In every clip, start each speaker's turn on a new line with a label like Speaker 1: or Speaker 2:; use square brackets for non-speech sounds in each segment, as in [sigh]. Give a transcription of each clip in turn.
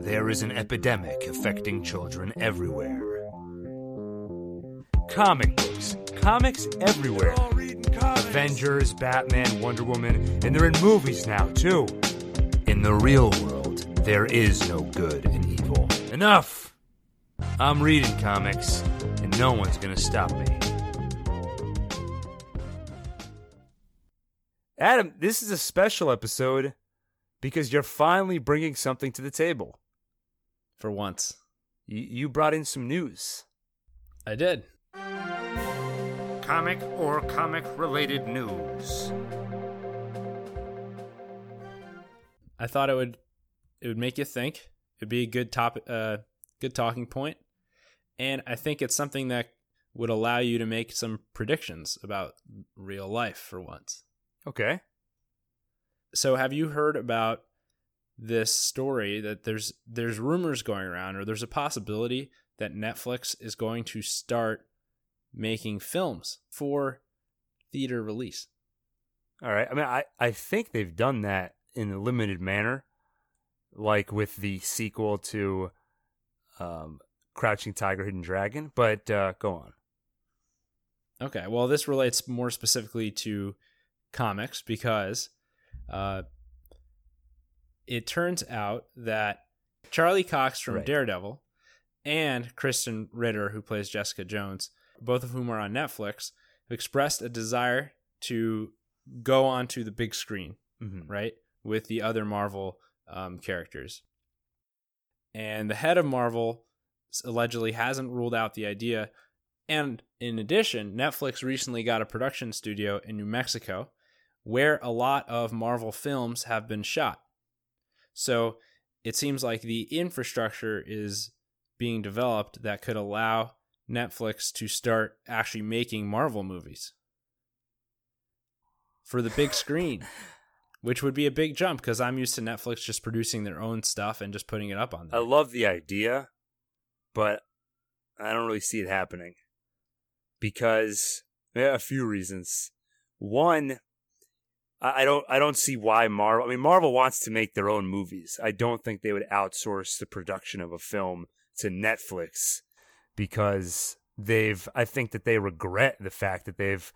Speaker 1: There is an epidemic affecting children everywhere. Comic books. Comics everywhere. Avengers, Batman, Wonder Woman, and they're in movies now, too. In the real world, there is no good and evil. Enough! I'm reading comics, and no one's gonna stop me. Adam, this is a special episode because you're finally bringing something to the table.
Speaker 2: For once.
Speaker 1: You, you brought in some news.
Speaker 2: I did.
Speaker 1: Comic or comic related news.
Speaker 2: I thought it would it would make you think. It'd be a good top uh good talking point. And I think it's something that would allow you to make some predictions about real life for once.
Speaker 1: Okay.
Speaker 2: So have you heard about this story that there's there's rumors going around or there's a possibility that Netflix is going to start making films for theater release.
Speaker 1: All right. I mean, I, I think they've done that in a limited manner, like with the sequel to um, Crouching Tiger, Hidden Dragon. But uh, go on.
Speaker 2: Okay. Well, this relates more specifically to comics because uh, it turns out that Charlie Cox from
Speaker 1: Right.
Speaker 2: Daredevil and Krysten Ritter, who plays Jessica Jones, both of whom are on Netflix, have expressed a desire to go onto the big screen,
Speaker 1: Mm-hmm.
Speaker 2: right, with the other Marvel um, characters. And the head of Marvel allegedly hasn't ruled out the idea. And in addition, Netflix recently got a production studio in New Mexico where a lot of Marvel films have been shot. So it seems like the infrastructure is being developed that could allow Netflix to start actually making Marvel movies for the big screen, [laughs] which would be a big jump because I'm used to Netflix just producing their own stuff and just putting it up on there.
Speaker 1: I love the idea, but I don't really see it happening because yeah, a few reasons. One, I don't I don't see why Marvel. I mean, Marvel wants to make their own movies. I don't think they would outsource the production of a film to Netflix because they've. I think that they regret the fact that they've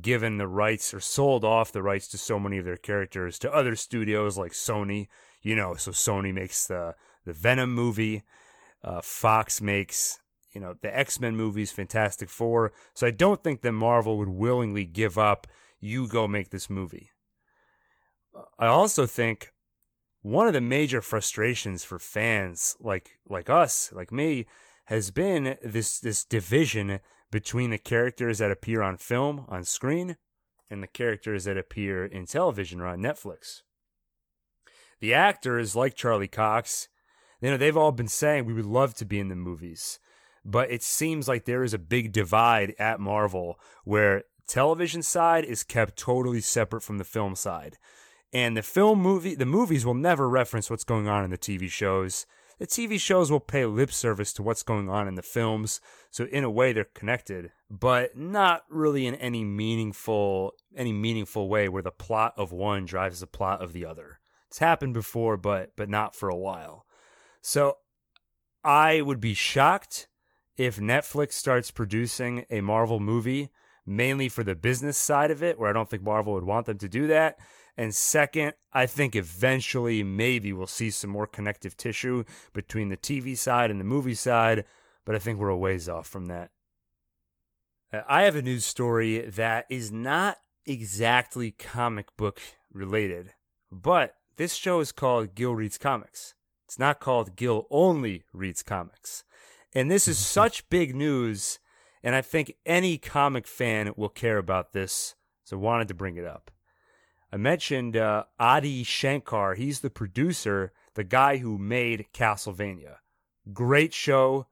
Speaker 1: given the rights or sold off the rights to so many of their characters to other studios like Sony. You know, so Sony makes the the Venom movie. Uh, Fox makes you know the X Men movies, Fantastic Four. So I don't think that Marvel would willingly give up. You go make this movie. I also think one of the major frustrations for fans like like us, like me, has been this this division between the characters that appear on film on screen and the characters that appear in television or on Netflix. The actors like Charlie Cox, you know, they've all been saying we would love to be in the movies. But it seems like there is a big divide at Marvel where television side is kept totally separate from the film side. And the film movie the movies will never reference what's going on in the TV shows. The TV shows will pay lip service to what's going on in the films, so in a way they're connected, but not really in any meaningful any meaningful way where the plot of one drives the plot of the other. It's happened before, but but not for a while. So I would be shocked if Netflix starts producing a Marvel movie mainly for the business side of it, where I don't think Marvel would want them to do that. And second, I think eventually maybe we'll see some more connective tissue between the TV side and the movie side, but I think we're a ways off from that. Uh, I have a news story that is not exactly comic book related, but this show is called Gil Reads Comics. It's not called Gil Only Reads Comics. And this is [laughs] such big news, and I think any comic fan will care about this, so I wanted to bring it up. I mentioned uh, Adi Shankar. He's the producer, the guy who made Castlevania. Great show,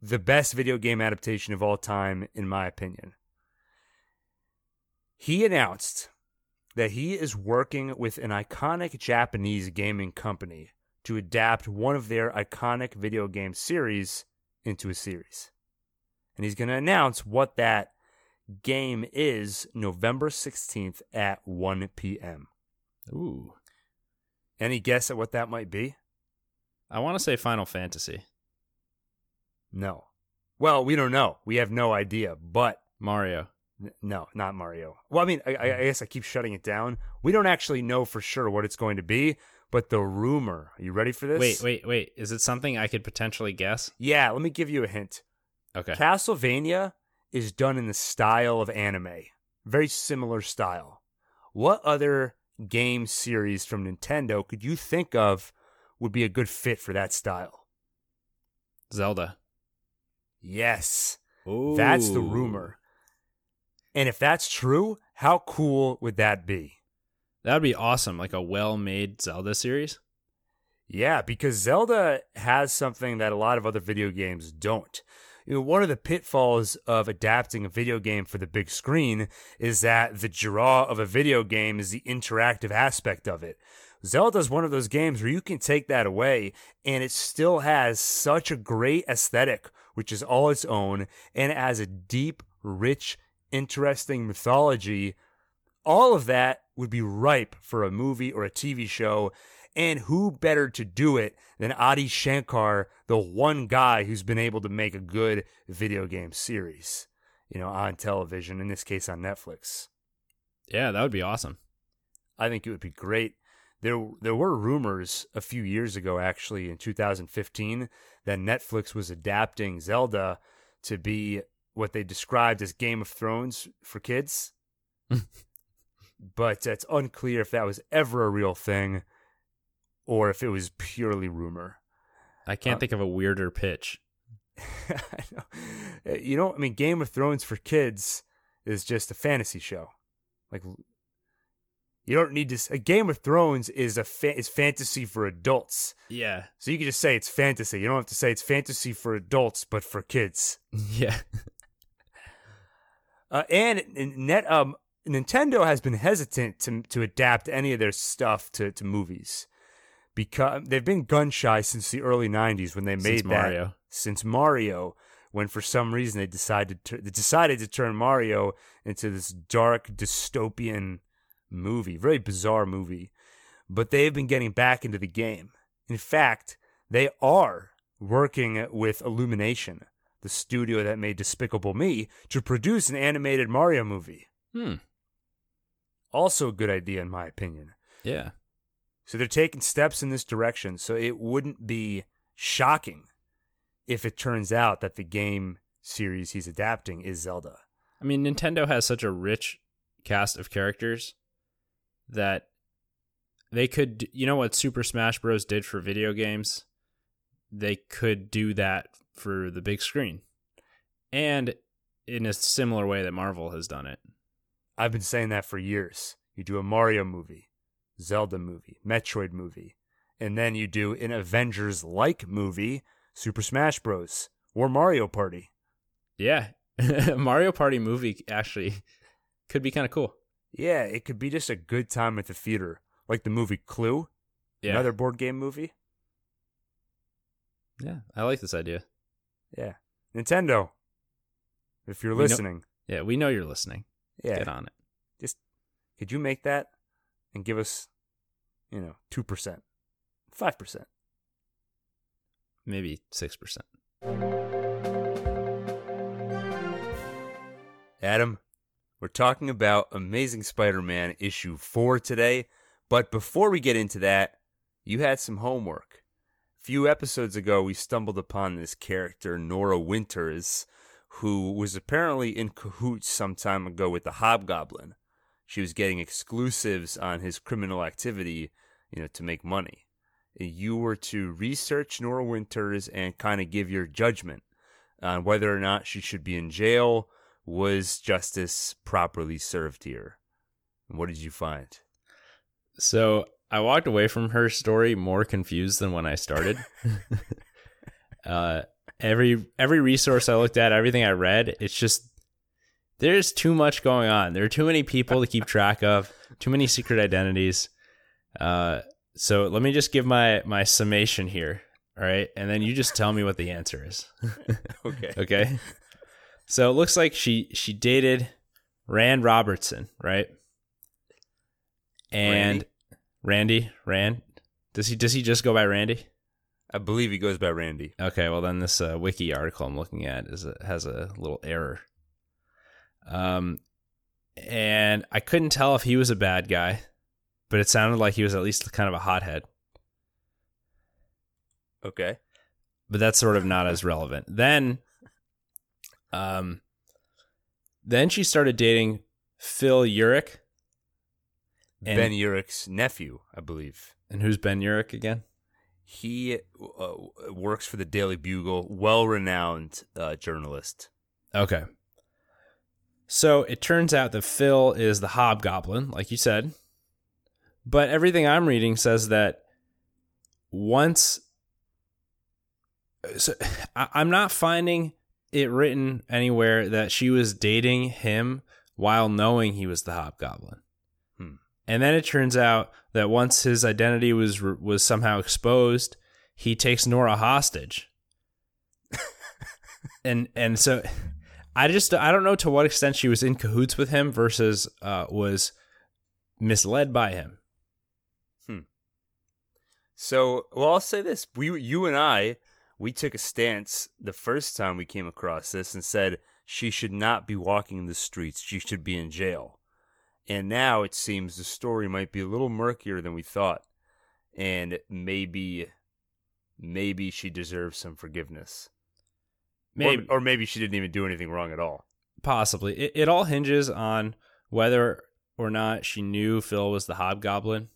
Speaker 1: the best video game adaptation of all time, in my opinion. He announced that he is working with an iconic Japanese gaming company to adapt one of their iconic video game series into a series. And he's going to announce what that game is November 16th at 1 p.m.
Speaker 2: Ooh.
Speaker 1: Any guess at what that might be?
Speaker 2: I want to say Final Fantasy.
Speaker 1: No. Well, we don't know. We have no idea. But
Speaker 2: Mario.
Speaker 1: n- no, not Mario. Well, I mean, I, I I guess I keep shutting it down. We don't actually know for sure what it's going to be. But the rumor. Are you ready for this?
Speaker 2: Wait, wait, wait. Is it something I could potentially guess?
Speaker 1: Yeah. Let me give you a hint.
Speaker 2: Okay.
Speaker 1: Castlevania is done in the style of anime, very similar style. What other game series from Nintendo could you think of would be a good fit for that style?
Speaker 2: Zelda.
Speaker 1: Yes, that's the rumor. And if that's true, how cool would that be?
Speaker 2: That would be awesome. Like a well-made Zelda series.
Speaker 1: Yeah, because Zelda has something that a lot of other video games don't. You know, one of the pitfalls of adapting a video game for the big screen is that the draw of a video game is the interactive aspect of it. Zelda is one of those games where you can take that away and it still has such a great aesthetic, which is all its own, and it has a deep, rich, interesting mythology. All of that would be ripe for a movie or a TV show. And who better to do it than Adi Shankar, the one guy who's been able to make a good video game series, you know, on television, in this case on Netflix.
Speaker 2: Yeah, that would be awesome.
Speaker 1: I think it would be great. There, there were rumors a few years ago, actually, in 2015, that Netflix was adapting Zelda to be what they described as Game of Thrones for kids. [laughs] but it's unclear if that was ever a real thing or if it was purely rumor.
Speaker 2: I can't
Speaker 1: Uh,
Speaker 2: think of a weirder pitch. [laughs]
Speaker 1: I know. Uh, You know, I mean, Game of Thrones for kids is just a fantasy show. Like, you don't need to. A Game of Thrones is a fa- is fantasy for adults.
Speaker 2: Yeah.
Speaker 1: So you can just say it's fantasy. You don't have to say it's fantasy for adults, but for kids. [laughs]
Speaker 2: Yeah. [laughs]
Speaker 1: Uh, and n- net um Nintendo has been hesitant to to adapt any of their stuff to, to movies because they've been gun shy since the early '90s when they made
Speaker 2: Since
Speaker 1: that
Speaker 2: Mario.
Speaker 1: since Mario. When for some reason they decided to they decided to turn Mario into this dark dystopian movie, very bizarre movie. But they've been getting back into the game. In fact, they are working with Illumination, the studio that made Despicable Me, to produce an animated Mario movie.
Speaker 2: Hmm.
Speaker 1: Also a good idea in my opinion.
Speaker 2: Yeah.
Speaker 1: So they're taking steps in this direction. So it wouldn't be shocking if it turns out that the game series he's adapting is Zelda.
Speaker 2: I mean, Nintendo has such a rich cast of characters that they could, you know what Super Smash Bros. did for video games? They could do that for the big screen. And in a similar way that Marvel has done it.
Speaker 1: I've been saying that for years. You do a Mario movie, Zelda movie, Metroid movie, and then you do an Avengers like movie, Super Smash Bros. or Mario Party.
Speaker 2: Yeah. [laughs] Mario Party movie actually [laughs] could be kind of cool.
Speaker 1: Yeah, it could be just a good time at the theater, like the movie Clue,
Speaker 2: Yeah.
Speaker 1: another board game movie.
Speaker 2: yeah. I like this idea.
Speaker 1: Yeah, Nintendo. If you're
Speaker 2: We know-
Speaker 1: listening,
Speaker 2: Yeah. We know you're listening.
Speaker 1: yeah,
Speaker 2: Get on it.
Speaker 1: Just could you make that and give us, you know, two percent, five percent?
Speaker 2: Maybe 6%.
Speaker 1: Adam, we're talking about Amazing Spider Man issue 4 today, but before we get into that, you had some homework. A few episodes ago, we stumbled upon this character, Nora Winters, who was apparently in cahoots some time ago with the Hobgoblin. She was getting exclusives on his criminal activity, you know, to make money. You were to research Nora Winters and kind of give your judgment on whether or not she should be in jail was justice properly served here? And what did you find?
Speaker 2: So I walked away from her story more confused than when I started. [laughs] [laughs] uh, every every resource I looked at, everything I read, it's just there's too much going on. There are too many people to keep track of, too many secret identities. Uh, so let me just give my my summation here, all right, and then you just tell me what the answer is. [laughs]
Speaker 1: Okay.
Speaker 2: Okay. So it looks like she she dated Rand Robertson, right? And Randy, Rand. Does he does he just go by Randy?
Speaker 1: I believe he goes by Randy.
Speaker 2: Okay, well then this uh, wiki article I'm looking at is a, has a little error. Um, and I couldn't tell if he was a bad guy, but it sounded like he was at least kind of a hothead.
Speaker 1: Okay.
Speaker 2: But that's sort of not as relevant. Then, um, then she started dating Phil Urich.
Speaker 1: Ben Urich's nephew, I believe.
Speaker 2: And who's Ben Urich again?
Speaker 1: He uh, works for the Daily Bugle, well-renowned uh, journalist.
Speaker 2: Okay. So it turns out that Phil is the hobgoblin, like you said. But everything I'm reading says that once. So I'm not finding it written anywhere that she was dating him while knowing he was the hobgoblin.
Speaker 1: Hmm.
Speaker 2: And then it turns out that once his identity was was somehow exposed, he takes Nora hostage. [laughs] and and so I just I don't know to what extent she was in cahoots with him versus uh, was misled by him. Hmm.
Speaker 1: So, well, I'll say this: we, you and I, we took a stance the first time we came across this and said she should not be walking the streets; she should be in jail. And now it seems the story might be a little murkier than we thought, and maybe, maybe she deserves some forgiveness,
Speaker 2: Maybe
Speaker 1: or, or maybe she didn't even do anything wrong at all.
Speaker 2: possibly it, it all hinges on whether or not she knew Phil was the hobgoblin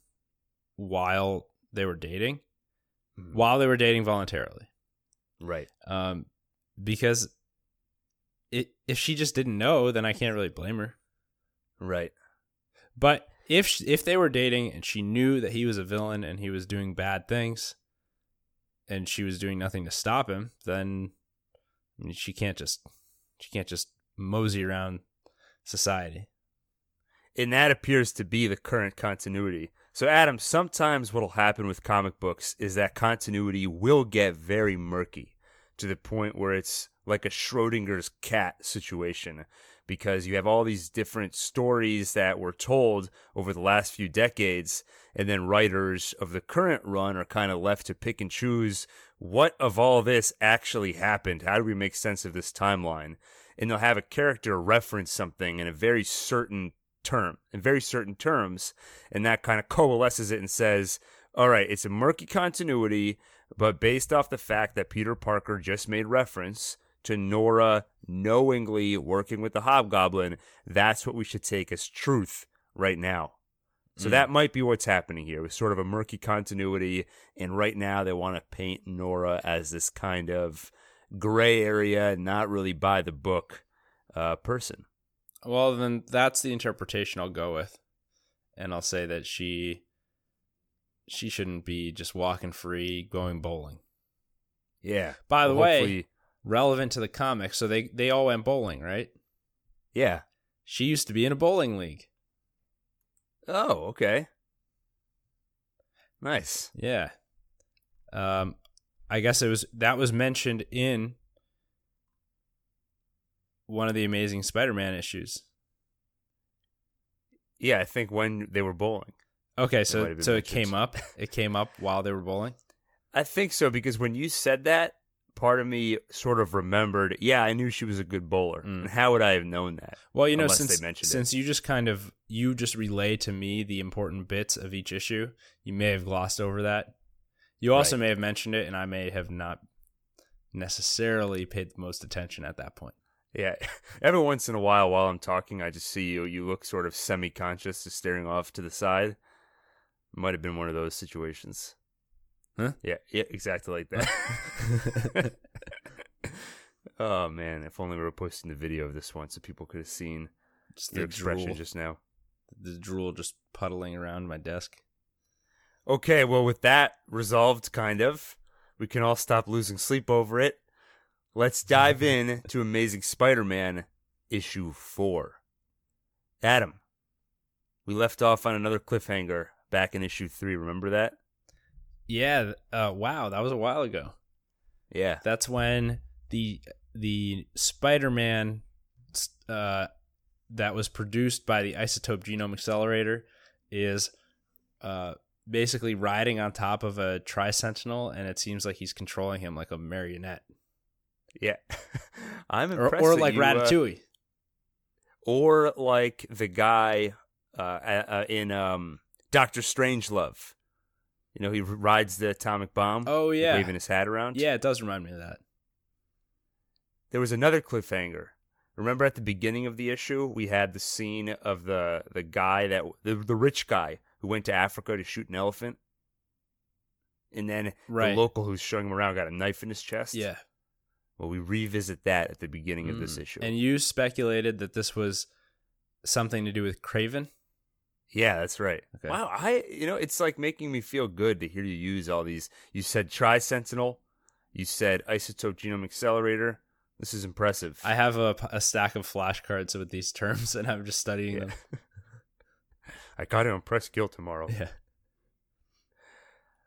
Speaker 2: while they were dating,
Speaker 1: Mhm.
Speaker 2: while they were dating voluntarily.
Speaker 1: Right.
Speaker 2: Um, because it, if she just didn't know, then I can't really blame her.
Speaker 1: Right.
Speaker 2: But if sh if they were dating and she knew that he was a villain and he was doing bad things, and she was doing nothing to stop him, then I mean, she can't just she can't just mosey around society.
Speaker 1: and that appears to be the current continuity. So, Adam, sometimes what'll happen with comic books is that continuity will get very murky to the point where it's like a Schrodinger's cat situation because you have all these different stories that were told over the last few decades, and then writers of the current run are kind of left to pick and choose what of all this actually happened. How do we make sense of this timeline? And they'll have a character reference something in a very certain term, in very certain terms, and that kind of coalesces it and says, all right, it's a murky continuity, but based off the fact that Peter Parker just made reference to Nora knowingly working with the Hobgoblin, that's what we should take as truth right now. So
Speaker 2: Mm.
Speaker 1: that might be what's happening here. With sort of a murky continuity, and right now they want to paint Nora as this kind of gray area, not really by the book uh, person.
Speaker 2: Well, then that's the interpretation I'll go with, and I'll say that she she shouldn't be just walking free, going bowling.
Speaker 1: Yeah.
Speaker 2: By the way, relevant to the comics, so they they all went bowling, right?
Speaker 1: yeah.
Speaker 2: She used to be in a bowling league.
Speaker 1: Oh, okay. Nice.
Speaker 2: Yeah. Um, I guess it was that was mentioned in one of the Amazing Spider-Man issues.
Speaker 1: Yeah, I think when they were bowling.
Speaker 2: Okay, so so it came up. It came up while they were bowling.
Speaker 1: I think so because when you said that, part of me sort of remembered, yeah, I knew she was a good bowler.
Speaker 2: Mm.
Speaker 1: How would I have known that?
Speaker 2: Well, you know,
Speaker 1: they
Speaker 2: since
Speaker 1: it.
Speaker 2: since you just kind of you just relay to me the important bits of each issue, you may have glossed over that. You also
Speaker 1: Right.
Speaker 2: may have mentioned it, and I may have not necessarily paid the most attention at that point.
Speaker 1: Yeah. [laughs] Every once in a while while I'm talking, I just see you you look sort of semi-conscious just staring off to the side. Might have been one of those situations.
Speaker 2: Huh?
Speaker 1: Yeah, yeah, exactly like that. [laughs] oh man, if only we were posting the video of this one so people could have seen
Speaker 2: Just
Speaker 1: your
Speaker 2: the
Speaker 1: expression
Speaker 2: drool,
Speaker 1: just now.
Speaker 2: the drool just puddling around my desk.
Speaker 1: Okay, well, with that resolved, kind of, we can all stop losing sleep over it. Let's dive [laughs] in to Amazing Spider Man issue 4. Adam, we left off on another cliffhanger back in issue 3. Remember that?
Speaker 2: Yeah. Uh, wow, that was a while ago.
Speaker 1: Yeah.
Speaker 2: That's when the the Spider-Man uh, that was produced by the Isotope Genome Accelerator is uh, basically riding on top of a Tri Sentinel, and it seems like he's controlling him like a marionette,
Speaker 1: Yeah, [laughs] I'm
Speaker 2: or,
Speaker 1: impressed.
Speaker 2: or
Speaker 1: that
Speaker 2: like
Speaker 1: you, uh,
Speaker 2: Ratatouille.
Speaker 1: or like the guy uh, uh, uh, in um, Doctor Strangelove. You know, he rides the atomic bomb.
Speaker 2: oh yeah,
Speaker 1: waving his hat around.
Speaker 2: yeah, it does remind me of that.
Speaker 1: There was another cliffhanger. Remember at the beginning of the issue, we had the scene of the the guy that the, the rich guy who went to Africa to shoot an elephant, and then
Speaker 2: Right.
Speaker 1: the local who's showing him around got a knife in his chest.
Speaker 2: Yeah,
Speaker 1: Well, we revisit that at the beginning of this
Speaker 2: Mm.
Speaker 1: issue.
Speaker 2: And you speculated that this was something to do with Kraven.
Speaker 1: Yeah, that's right.
Speaker 2: Okay.
Speaker 1: Wow, I you know it's like making me feel good to hear you use all these. You said Tri Sentinel, you said Isotope Genome Accelerator. This is impressive.
Speaker 2: I have a, a stack of flashcards with these terms, [laughs] and I'm just studying
Speaker 1: Yeah.
Speaker 2: them. [laughs]
Speaker 1: I got to impress Gil tomorrow.
Speaker 2: Yeah.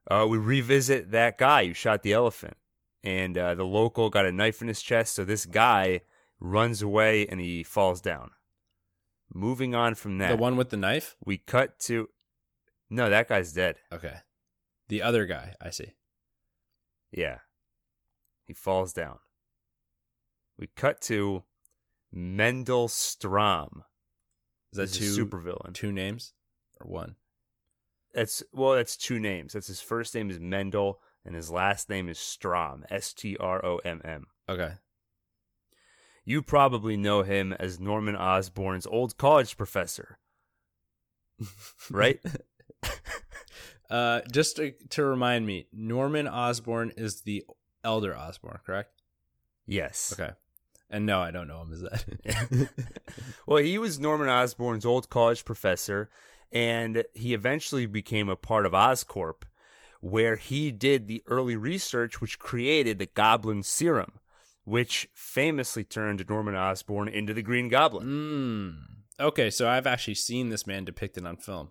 Speaker 1: Uh, we revisit that guy who shot the elephant, and uh, the local got a knife in his chest. So this guy runs away and he falls down. Moving on from that,
Speaker 2: The one with the knife?
Speaker 1: we cut to. No, that guy's dead.
Speaker 2: Okay. The other guy, I see.
Speaker 1: Yeah, he falls down. We cut to Mendel Stromm.
Speaker 2: Is that
Speaker 1: He's
Speaker 2: two
Speaker 1: supervillain?
Speaker 2: two names or one?
Speaker 1: That's well, that's two names. That's his first name is Mendel, and his last name is Stromm. S T R O M M.
Speaker 2: Okay.
Speaker 1: You probably know him as Norman Osborn's old college professor, [laughs] right?
Speaker 2: Uh, just to, to remind me, Norman Osborn is the elder Osborn, correct?
Speaker 1: yes.
Speaker 2: Okay. And no, I don't know him as that. [laughs]
Speaker 1: Well, he was Norman Osborn's old college professor, and he eventually became a part of Oscorp, where he did the early research which created the Goblin Serum, which famously turned Norman Osborn into the Green Goblin.
Speaker 2: mm. Okay, so I've actually seen this man depicted on film.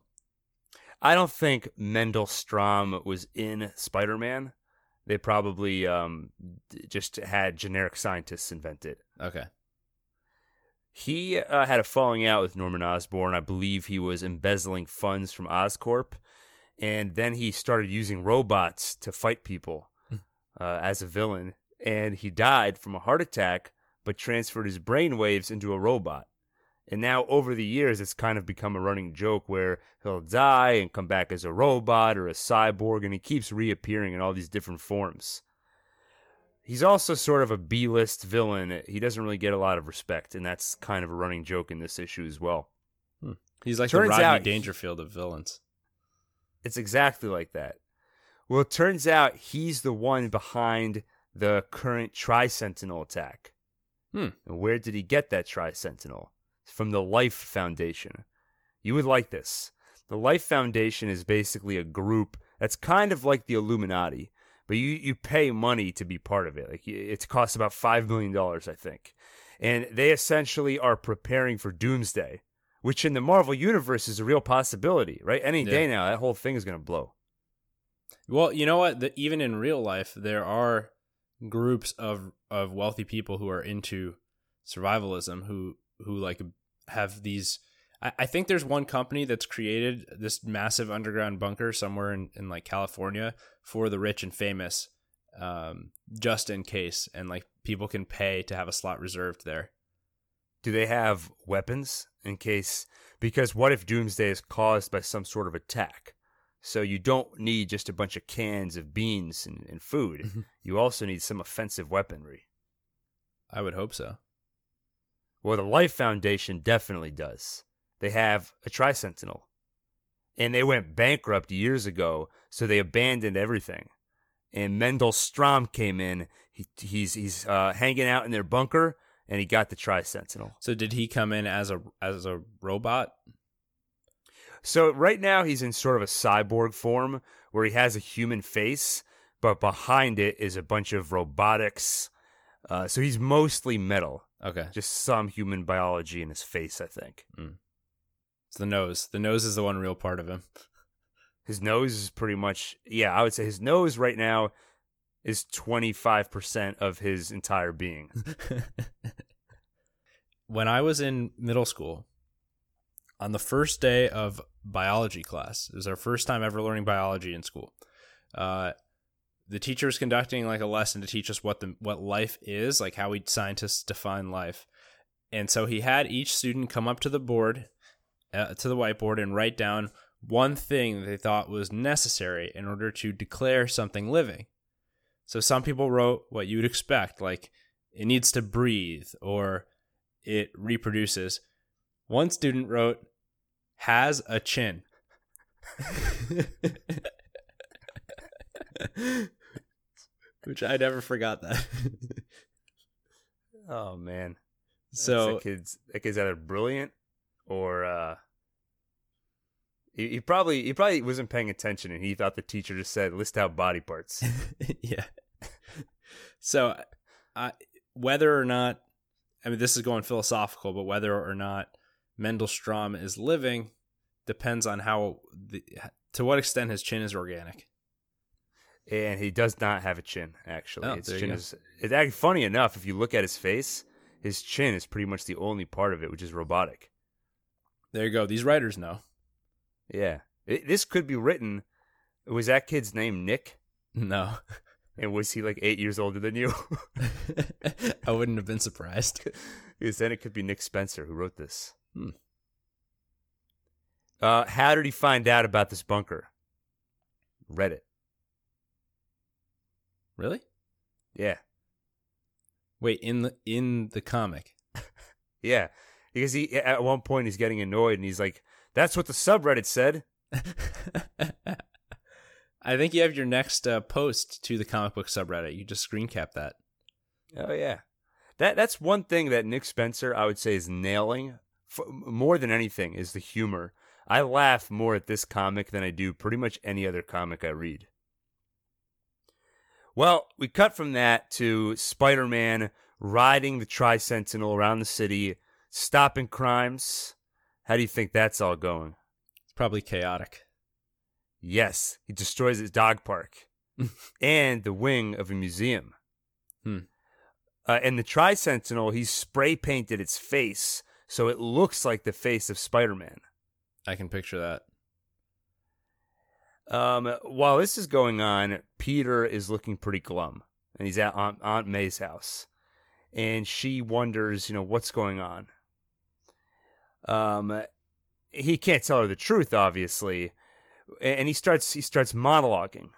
Speaker 1: I don't think Mendel Stromm was in Spider Man. They probably um, d- just had generic scientists invent it.
Speaker 2: Okay.
Speaker 1: He uh, had a falling out with Norman Osborn. I believe he was embezzling funds from Oscorp, and then he started using robots to fight people uh, as a villain. And he died from a heart attack, but transferred his brain waves into a robot. And now, over the years, it's kind of become a running joke where he'll die and come back as a robot or a cyborg, and he keeps reappearing in all these different forms. He's also sort of a B list villain. He doesn't really get a lot of respect, and that's kind of a running joke in this issue as well. Hmm.
Speaker 2: He's like
Speaker 1: Turns
Speaker 2: the Rodney
Speaker 1: out-
Speaker 2: Dangerfield of villains.
Speaker 1: It's exactly like that. Well, it turns out he's the one behind the current Tri Sentinel attack.
Speaker 2: Hmm.
Speaker 1: And where did he get that Tri Sentinel? From the Life Foundation. You would like this. The Life Foundation is basically a group that's kind of like the Illuminati, but you, you pay money to be part of it. Like it costs about $5 million, I think. And they essentially are preparing for Doomsday, which in the Marvel Universe is a real possibility, right? Any
Speaker 2: Yeah.
Speaker 1: day now, that whole thing is going to blow.
Speaker 2: Well, you know what? The, even in real life, there are groups of of wealthy people who are into survivalism who who like have these. I, think there's one company that's created this massive underground bunker somewhere in, in like California for the rich and famous, um, just in case, and like people can pay to have a slot reserved there.
Speaker 1: Do they have weapons in case? Because what if Doomsday is caused by some sort of attack? So you don't need just a bunch of cans of beans and, and food. you also need some offensive weaponry.
Speaker 2: I would hope so.
Speaker 1: Well, the Life Foundation definitely does. They have a Tri Sentinel. And they went bankrupt years ago, so they abandoned everything. And Mendel Stromm came in. He, he's he's uh, hanging out in their bunker, and he got the Tri Sentinel.
Speaker 2: So did he come in as a as a robot?
Speaker 1: So right now he's in sort of a cyborg form where he has a human face, but behind it is a bunch of robotics. Uh, so he's mostly metal,
Speaker 2: Okay,
Speaker 1: just some human biology in his face, I think.
Speaker 2: it's the nose. The nose is the one real part of him. [laughs]
Speaker 1: His nose is pretty much, yeah, I would say his nose right now is 25% of his entire being. [laughs]
Speaker 2: when I was in middle school, on the first day of biology class. It was our first time ever learning biology in school. Uh, the teacher was conducting like a lesson to teach us what the what life is, like how we scientists define life. And so he had each student come up to the board, uh, to the whiteboard, and write down one thing that they thought was necessary in order to declare something living. So some people wrote what you'd expect, like it needs to breathe or it reproduces. One student wrote has a chin. Which I never forgot that. [laughs]
Speaker 1: oh man.
Speaker 2: So
Speaker 1: that kid's that kid's either brilliant or uh he, he probably he probably wasn't paying attention and he thought the teacher just said list out body parts. [laughs]
Speaker 2: yeah. So I whether or not I mean this is going philosophical, but whether or not Mendel Stromm is living depends on how the, to what extent his chin is organic.
Speaker 1: And he does not have a chin. Actually,
Speaker 2: Oh,
Speaker 1: his chin is. It's actually funny enough. If you look at his face, his chin is pretty much the only part of it which is robotic.
Speaker 2: There you go. These writers know.
Speaker 1: Yeah, it, this could be written. Was that kid's name Nick?
Speaker 2: No.
Speaker 1: And was he like eight years older than you? [laughs]
Speaker 2: I wouldn't have been surprised. [laughs]
Speaker 1: because then it could be Nick Spencer who wrote this.
Speaker 2: Hmm.
Speaker 1: Uh, how did he find out about this bunker? Reddit.
Speaker 2: Really?
Speaker 1: Yeah,
Speaker 2: Wait, in the in the comic. [laughs]
Speaker 1: yeah. Because he at one point he's getting annoyed and he's like, "That's what the subreddit said." [laughs]
Speaker 2: I think you have your next uh, post to the comic book subreddit. You just screen cap that.
Speaker 1: Oh yeah, that that's one thing that Nick Spencer I would say is nailing f- more than anything is the humor. I laugh more at this comic than I do pretty much any other comic I read. Well, we cut from that to Spider Man riding the Tri Sentinel around the city, stopping crimes. How do you think that's all going?
Speaker 2: It's probably chaotic.
Speaker 1: Yes, he destroys his dog park [laughs] and the wing of a museum.
Speaker 2: Hmm.
Speaker 1: Uh, and the Tri Sentinel, he spray painted its face so it looks like the face of Spider Man.
Speaker 2: I can picture that.
Speaker 1: Um, while this is going on, Peter is looking pretty glum, and he's at Aunt, Aunt May's house, and she wonders, you know, what's going on. Um, he can't tell her the truth, obviously, and he starts he starts monologuing.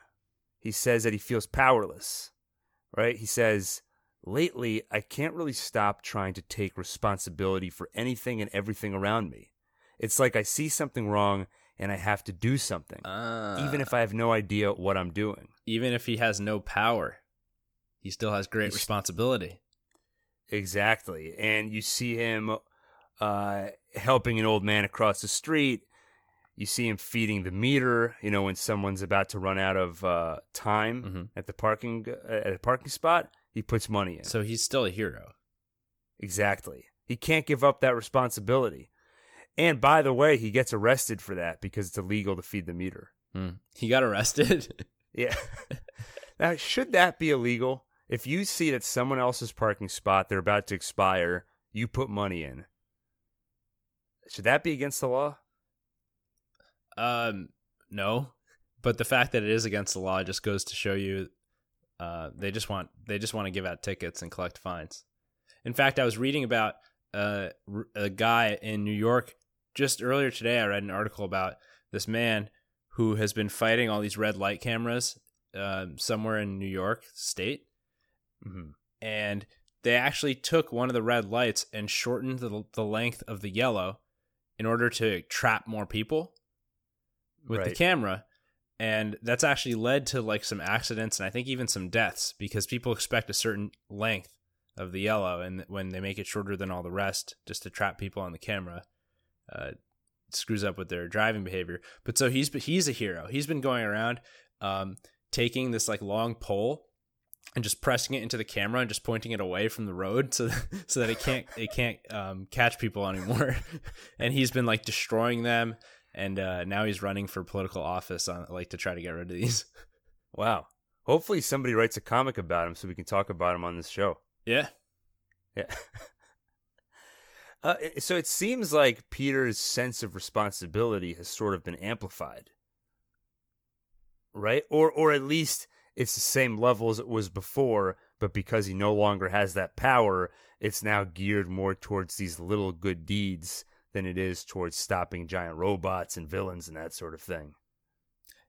Speaker 1: He says that he feels powerless, right? He says, "Lately, I can't really stop trying to take responsibility for anything and everything around me. It's like I see something wrong." And I have to do something
Speaker 2: Uh,
Speaker 1: even if I have no idea what I'm doing.
Speaker 2: even if he has no power, he still has great
Speaker 1: He's-
Speaker 2: responsibility.
Speaker 1: Exactly. And you see him uh, helping an old man across the street. You see him feeding the meter, you know, when someone's about to run out of uh, time
Speaker 2: Mhm.
Speaker 1: at the parking uh, at a parking spot, he puts money in.
Speaker 2: So he's still a hero.
Speaker 1: exactly. He can't give up that responsibility. And by the way, he gets arrested for that because it's illegal to feed the meter.
Speaker 2: Hmm. He got arrested. [laughs]
Speaker 1: Yeah. [laughs] now, should that be illegal? If you see that someone else's parking spot they're about to expire, you put money in. Should that be against the law?
Speaker 2: um, no, but the fact that it is against the law just goes to show you, uh, they just want they just want to give out tickets and collect fines. In fact, I was reading about uh, a guy in New York just earlier today. I read an article about this man who has been fighting all these red light cameras uh, somewhere in New York State,
Speaker 1: Mm-hmm.
Speaker 2: and they actually took one of the red lights and shortened the, the length of the yellow in order to trap more people with the camera and that's actually led to like some accidents and i think even some deaths because people expect a certain length of the yellow and when they make it shorter than all the rest just to trap people on the camera uh, screws up with their driving behavior. But so he's he's a hero. He's been going around um, taking this like long pole and just pressing it into the camera and just pointing it away from the road so so that it can't it can't um, catch people anymore. [laughs] And he's been like destroying them and uh, now he's running for political office on like to try to get rid of these. [laughs]
Speaker 1: Wow. Hopefully somebody writes a comic about him so we can talk about him on this show.
Speaker 2: Yeah,
Speaker 1: Yeah. [laughs] Uh, so it seems like Peter's sense of responsibility has sort of been amplified, right? Or, or at least it's the same level as it was before, but because he no longer has that power, it's now geared more towards these little good deeds than it is towards stopping giant robots and villains and that sort of thing.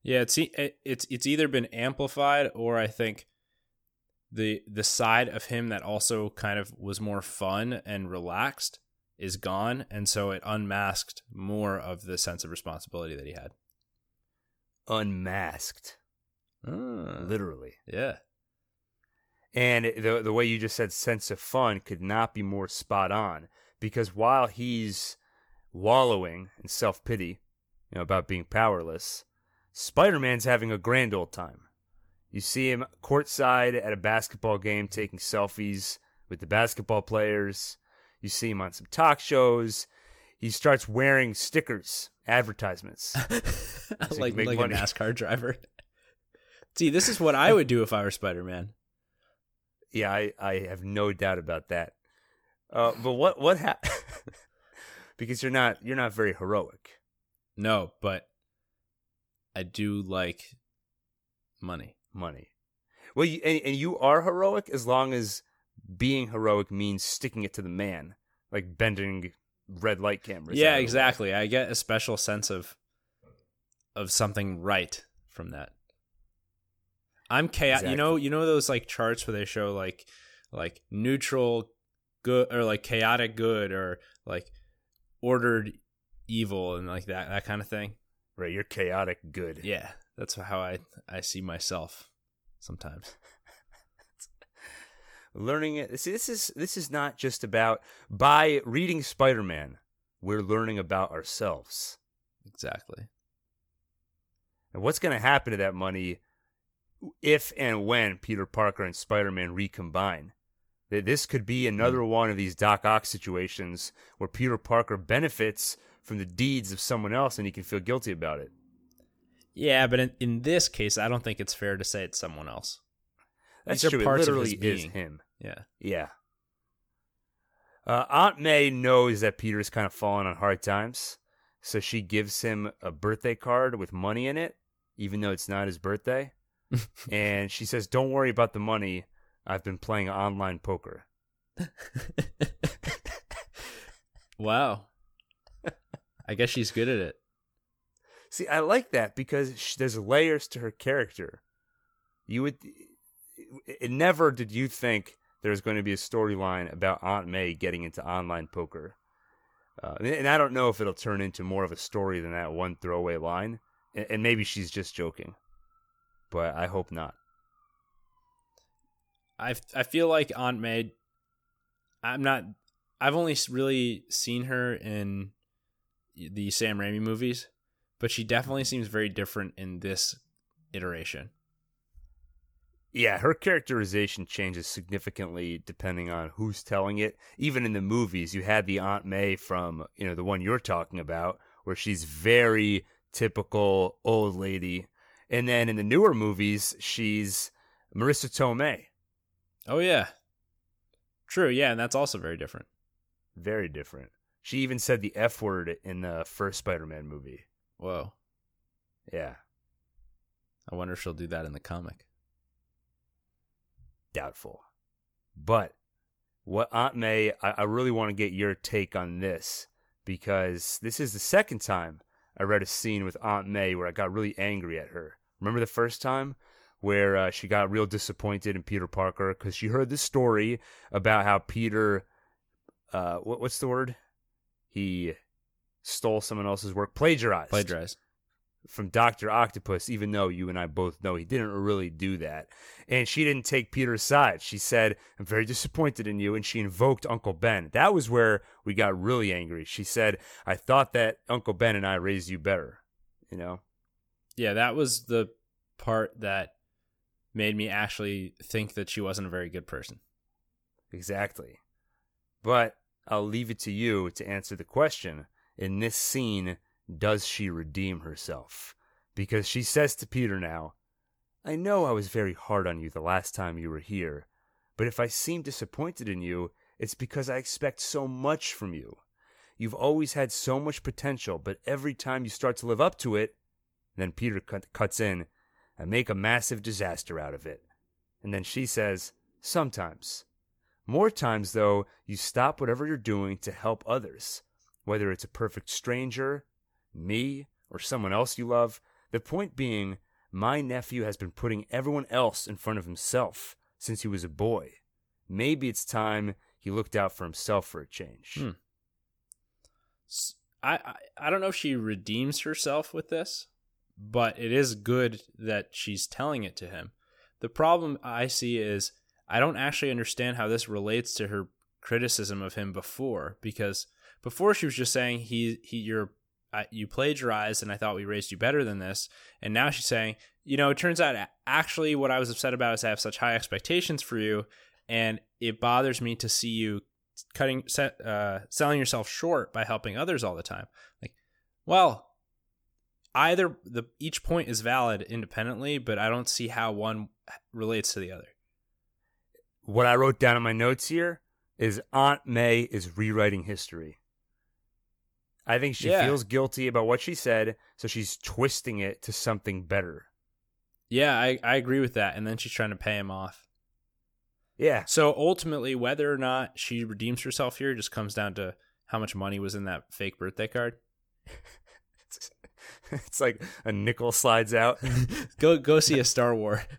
Speaker 2: Yeah, it's it's it's either been amplified or I think the the side of him that also kind of was more fun and relaxed is gone and so it unmasked more of the sense of responsibility that he had.
Speaker 1: Unmasked.
Speaker 2: Ah,
Speaker 1: Literally.
Speaker 2: yeah.
Speaker 1: And the the way you just said sense of fun could not be more spot on because while he's wallowing in self pity, you know, about being powerless, Spider Man's having a grand old time. You see him courtside at a basketball game taking selfies with the basketball players. You see him on some talk shows. He starts wearing stickers, advertisements. [laughs] you
Speaker 2: like like
Speaker 1: money.
Speaker 2: a [laughs] NASCAR driver. See, this is what I would do if I were Spider Man.
Speaker 1: Yeah, I, I have no doubt about that. Uh, but what what happened? [laughs] because you're not you're not very heroic.
Speaker 2: No, but I do like money.
Speaker 1: Money. Well, you, and, and you are heroic as long as being heroic means sticking it to the man, like bending red light cameras.
Speaker 2: yeah,
Speaker 1: out of the way.
Speaker 2: exactly. I get a special sense of of something right from that. I'm chaotic. You know, you know those like charts where they show like like neutral good or like chaotic good or like ordered evil and like that that kind of thing.
Speaker 1: Right, you're chaotic good.
Speaker 2: Yeah, that's how I I see myself sometimes. [laughs]
Speaker 1: Learning it. See, this is this is not just about by reading Spider-Man, we're learning about ourselves.
Speaker 2: Exactly.
Speaker 1: And what's going to happen to that money if and when Peter Parker and Spider Man recombine? That This could be another one of these Doc Ock situations where Peter Parker benefits from the deeds of someone else and he can feel guilty about it.
Speaker 2: Yeah, but in, in this case, I don't think it's fair to say it's someone else.
Speaker 1: That's
Speaker 2: These
Speaker 1: true.
Speaker 2: parts
Speaker 1: it literally is
Speaker 2: being.
Speaker 1: him.
Speaker 2: Yeah.
Speaker 1: Yeah. Uh, Aunt May knows that Peter's kind of fallen on hard times, so she gives him a birthday card with money in it, even though it's not his birthday. [laughs] and she says, "Don't worry about the money. I've been playing online poker." [laughs]
Speaker 2: wow. I guess she's good at it.
Speaker 1: See, I like that because sh- there's layers to her character. You would, it never did you think there was going to be a storyline about Aunt May getting into online poker, uh, and- and I don't know if it'll turn into more of a story than that one throwaway line, and, and maybe she's just joking, but I hope not.
Speaker 2: I I feel like Aunt May. I'm not. I've only really seen her in the Sam Raimi movies, but she definitely mm-hmm. seems very different in this iteration.
Speaker 1: Yeah, her characterization changes significantly depending on who's telling it. Even in the movies, you had the Aunt May from, you know, the one you're talking about, where she's very typical old lady. And then in the newer movies, she's Marisa Tomei.
Speaker 2: Oh yeah, true. Yeah, and that's also very different.
Speaker 1: Very different. She even said the F word in the first Spider Man movie.
Speaker 2: Whoa.
Speaker 1: Yeah,
Speaker 2: I wonder if she'll do that in the comic.
Speaker 1: doubtful. But what Aunt May, I, I really want to get your take on this because this is the second time I read a scene with Aunt May where I got really angry at her. Remember the first time where uh, she got real disappointed in Peter Parker because she heard this story about how Peter, uh, what, what's the word? He stole someone else's work, plagiarized
Speaker 2: Plagiarize.
Speaker 1: from Dr. Octopus, even though you and I both know he didn't really do that. And she didn't take Peter's side. She said, I'm very disappointed in you. And she invoked Uncle Ben. That was where we got really angry. She said, I thought that Uncle Ben and I raised you better. You know?
Speaker 2: Yeah, that was the part that made me actually think that she wasn't a very good person.
Speaker 1: Exactly. But I'll leave it to you to answer the question. In this scene, does she redeem herself? Because she says to Peter now, I know I was very hard on you the last time you were here, but if I seem disappointed in you, it's because I expect so much from you. You've always had so much potential, but every time you start to live up to it, then Peter cut, cuts in and make a massive disaster out of it. And then she says, Sometimes. More times, though, you stop whatever you're doing to help others, whether it's a perfect stranger, me, or someone else you love. The point being, my nephew has been putting everyone else in front of himself since he was a boy. Maybe it's time he looked out for himself for a change.
Speaker 2: Hmm. I, I I don't know if she redeems herself with this, but it is good that she's telling it to him. The problem I see is I don't actually understand how this relates to her criticism of him before because before she was just saying he he you're you plagiarized and I thought we raised you better than this and now she's saying you know it turns out actually what I was upset about is I have such high expectations for you and it bothers me to see you cutting uh, selling yourself short by helping others all the time like well either the each point is valid independently but I don't see how one relates to the other
Speaker 1: what I wrote down in my notes here is Aunt May is rewriting history. I think she
Speaker 2: Yeah.
Speaker 1: feels guilty about what she said, so she's twisting it to something better.
Speaker 2: yeah I, I agree with that and then she's trying to pay him off
Speaker 1: Yeah.
Speaker 2: So ultimately, whether or not she redeems herself here just comes down to how much money was in that fake birthday card. [laughs] [laughs]
Speaker 1: It's, like a nickel slides out. [laughs]
Speaker 2: go go see a Star War. [laughs]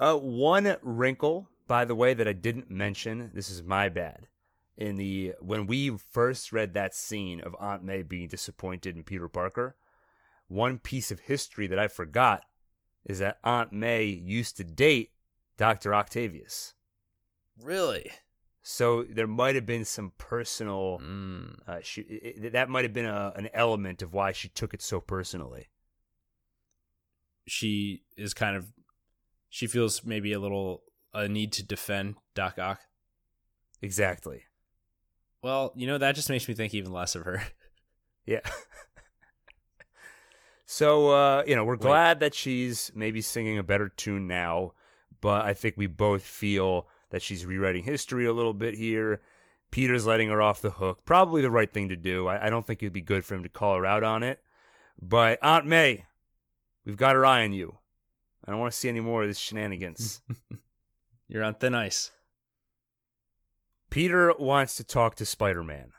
Speaker 1: Uh, one wrinkle, by the way, that I didn't mention. This is my bad. In the when we first read that scene of Aunt May being disappointed in Peter Parker, one piece of history that I forgot is that Aunt May used to date Doctor Octavius.
Speaker 2: Really?
Speaker 1: So there might have been some personal.
Speaker 2: Mm.
Speaker 1: Uh, she, it, that might have been a, an element of why she took it so personally.
Speaker 2: She is kind of. She feels maybe a little a need to defend Doc Ock.
Speaker 1: Exactly.
Speaker 2: Well, you know that just makes me think even less of her. [laughs]
Speaker 1: Yeah. [laughs] so uh, you know, we're
Speaker 2: Wait.
Speaker 1: glad that she's maybe singing a better tune now, but I think we both feel that she's rewriting history a little bit here. Peter's letting her off the hook. Probably the right thing to do. I, I don't think it'd be good for him to call her out on it. But Aunt May, we've got her eye on you. I don't want to see any more of this shenanigans. [laughs]
Speaker 2: You're on thin ice.
Speaker 1: Peter wants to talk to Spider Man.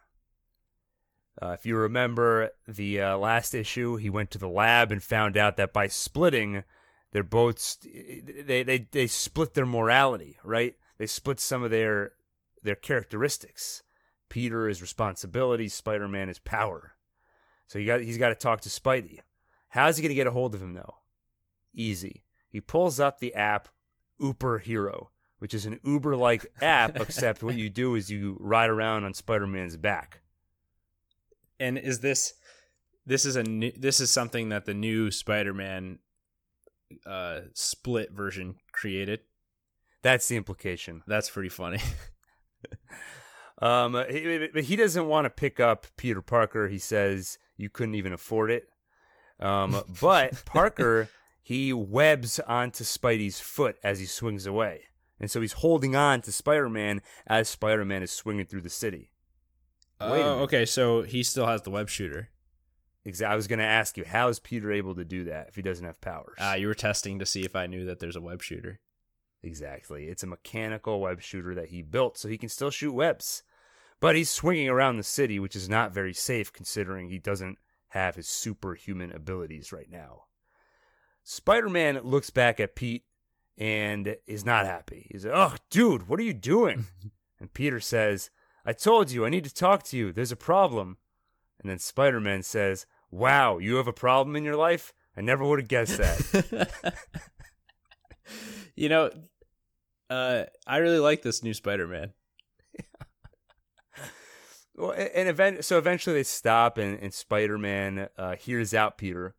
Speaker 1: Uh, if you remember the uh, last issue, he went to the lab and found out that by splitting, they're both st- they they they split their morality, right? They split some of their their characteristics. Peter is responsibility, Spider Man is power. So he got he's got to talk to Spidey. How's he gonna get a hold of him though? Easy. He pulls up the app Uber Hero, which is an Uber like [laughs] app, except what you do is you ride around on Spider Man's back.
Speaker 2: And is this this is a new, this is something that the new Spider-Man uh split version created?
Speaker 1: That's the implication.
Speaker 2: That's pretty funny. [laughs]
Speaker 1: Um, he, but he doesn't want to pick up Peter Parker. He says you couldn't even afford it. Um, [laughs] but Parker he webs onto Spidey's foot as he swings away, and so he's holding on to Spider-Man as Spider-Man is swinging through the city. Wait
Speaker 2: Oh,
Speaker 1: minute.
Speaker 2: okay, so he still has the web shooter.
Speaker 1: Exa- I was going to ask you, how is Peter able to do that if he doesn't have powers?
Speaker 2: Ah, you were testing to see if I knew that there's a web shooter.
Speaker 1: Exactly. It's a mechanical web shooter that he built so he can still shoot webs. But he's swinging around the city, which is not very safe considering he doesn't have his superhuman abilities right now. Spider Man looks back at Pete and is not happy. He's like, Oh, dude, what are you doing? [laughs] and Peter says, I told you, I need to talk to you. There's a problem. And then Spider Man says, Wow, you have a problem in your life? I never would have guessed that. [laughs]
Speaker 2: you know, uh, I really like this new Spider-Man. [laughs]
Speaker 1: Well, and event so eventually they stop, and, and Spider Man uh, hears out Peter,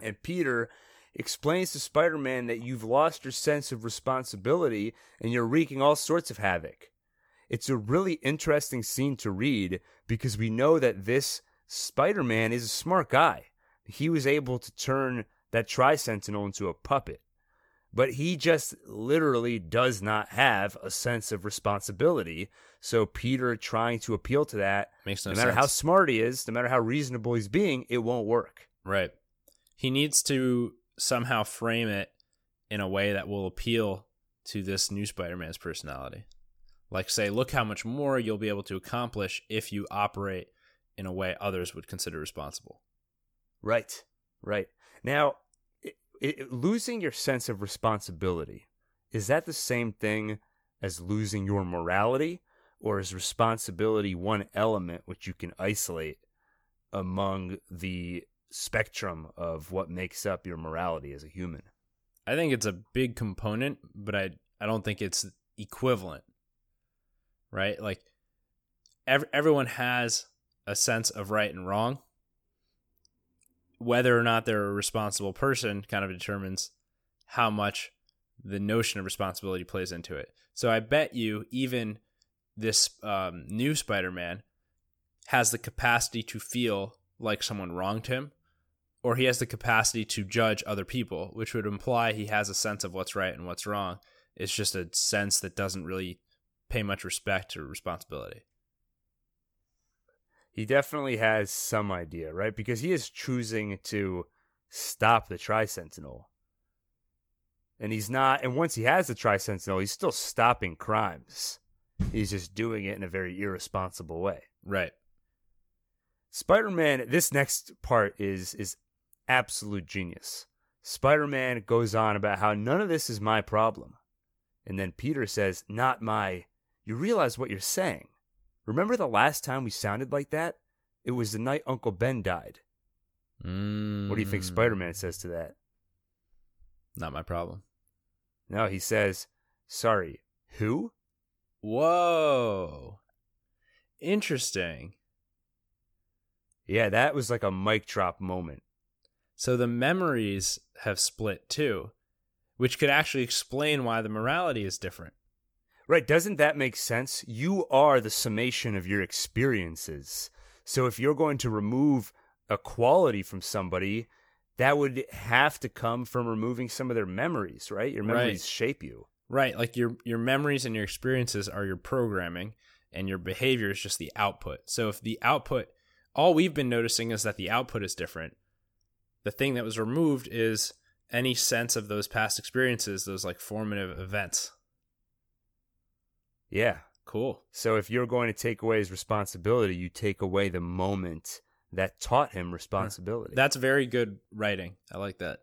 Speaker 1: and Peter explains to Spider Man that you've lost your sense of responsibility and you're wreaking all sorts of havoc. It's a really interesting scene to read because we know that this Spider Man is a smart guy. He was able to turn that Tri Sentinel into a puppet. But he just literally does not have a sense of responsibility. So Peter trying to appeal to that,
Speaker 2: Makes no,
Speaker 1: no, matter
Speaker 2: sense.
Speaker 1: how smart he is, no matter how reasonable he's being, it won't work.
Speaker 2: Right. He needs to somehow frame it in a way that will appeal to this new Spider Man's personality. Like, say, look how much more you'll be able to accomplish if you operate in a way others would consider responsible.
Speaker 1: Right. Right. Now, it, losing your sense of responsibility, is that the same thing as losing your morality? Or is responsibility one element which you can isolate among the spectrum of what makes up your morality as a human?
Speaker 2: I think it's a big component, but I, I don't think it's equivalent. Right? Like, ev- everyone has a sense of right and wrong. Whether or not they're a responsible person kind of determines how much the notion of responsibility plays into it. So I bet you even this um, new Spider-Man has the capacity to feel like someone wronged him, or he has the capacity to judge other people, which would imply he has a sense of what's right and what's wrong. It's just a sense that doesn't really pay much respect to responsibility.
Speaker 1: He definitely has some idea, right? Because he is choosing to stop the Tri Sentinel. And he's not, and once he has the Tri Sentinel, he's still stopping crimes. He's just doing it in a very irresponsible way.
Speaker 2: Right.
Speaker 1: Spider-Man, this next part is is absolute genius. Spider-Man goes on about how none of this is my problem. And then Peter says, "Not my. You realize what you're saying. Remember the last time we sounded like that? It was the night Uncle Ben died."
Speaker 2: Mm,
Speaker 1: What do you think Spider-Man says to that?
Speaker 2: Not my problem.
Speaker 1: No, he says, "Sorry, who?"
Speaker 2: Whoa. Interesting.
Speaker 1: Yeah, that was like a mic drop moment.
Speaker 2: So the memories have split too, which could actually explain why the morality is different.
Speaker 1: Right, doesn't that make sense? You are the summation of your experiences. So if you're going to remove a quality from somebody, that would have to come from removing some of their memories, right? Your memories
Speaker 2: Right.
Speaker 1: shape you.
Speaker 2: Right, like your your memories and your experiences are your programming and your behavior is just the output. So if the output all we've been noticing is that the output is different. The thing that was removed is any sense of those past experiences, those like formative events.
Speaker 1: Yeah.
Speaker 2: Cool.
Speaker 1: So if you're going to take away his responsibility, you take away the moment that taught him responsibility.
Speaker 2: That's very good writing. I like that.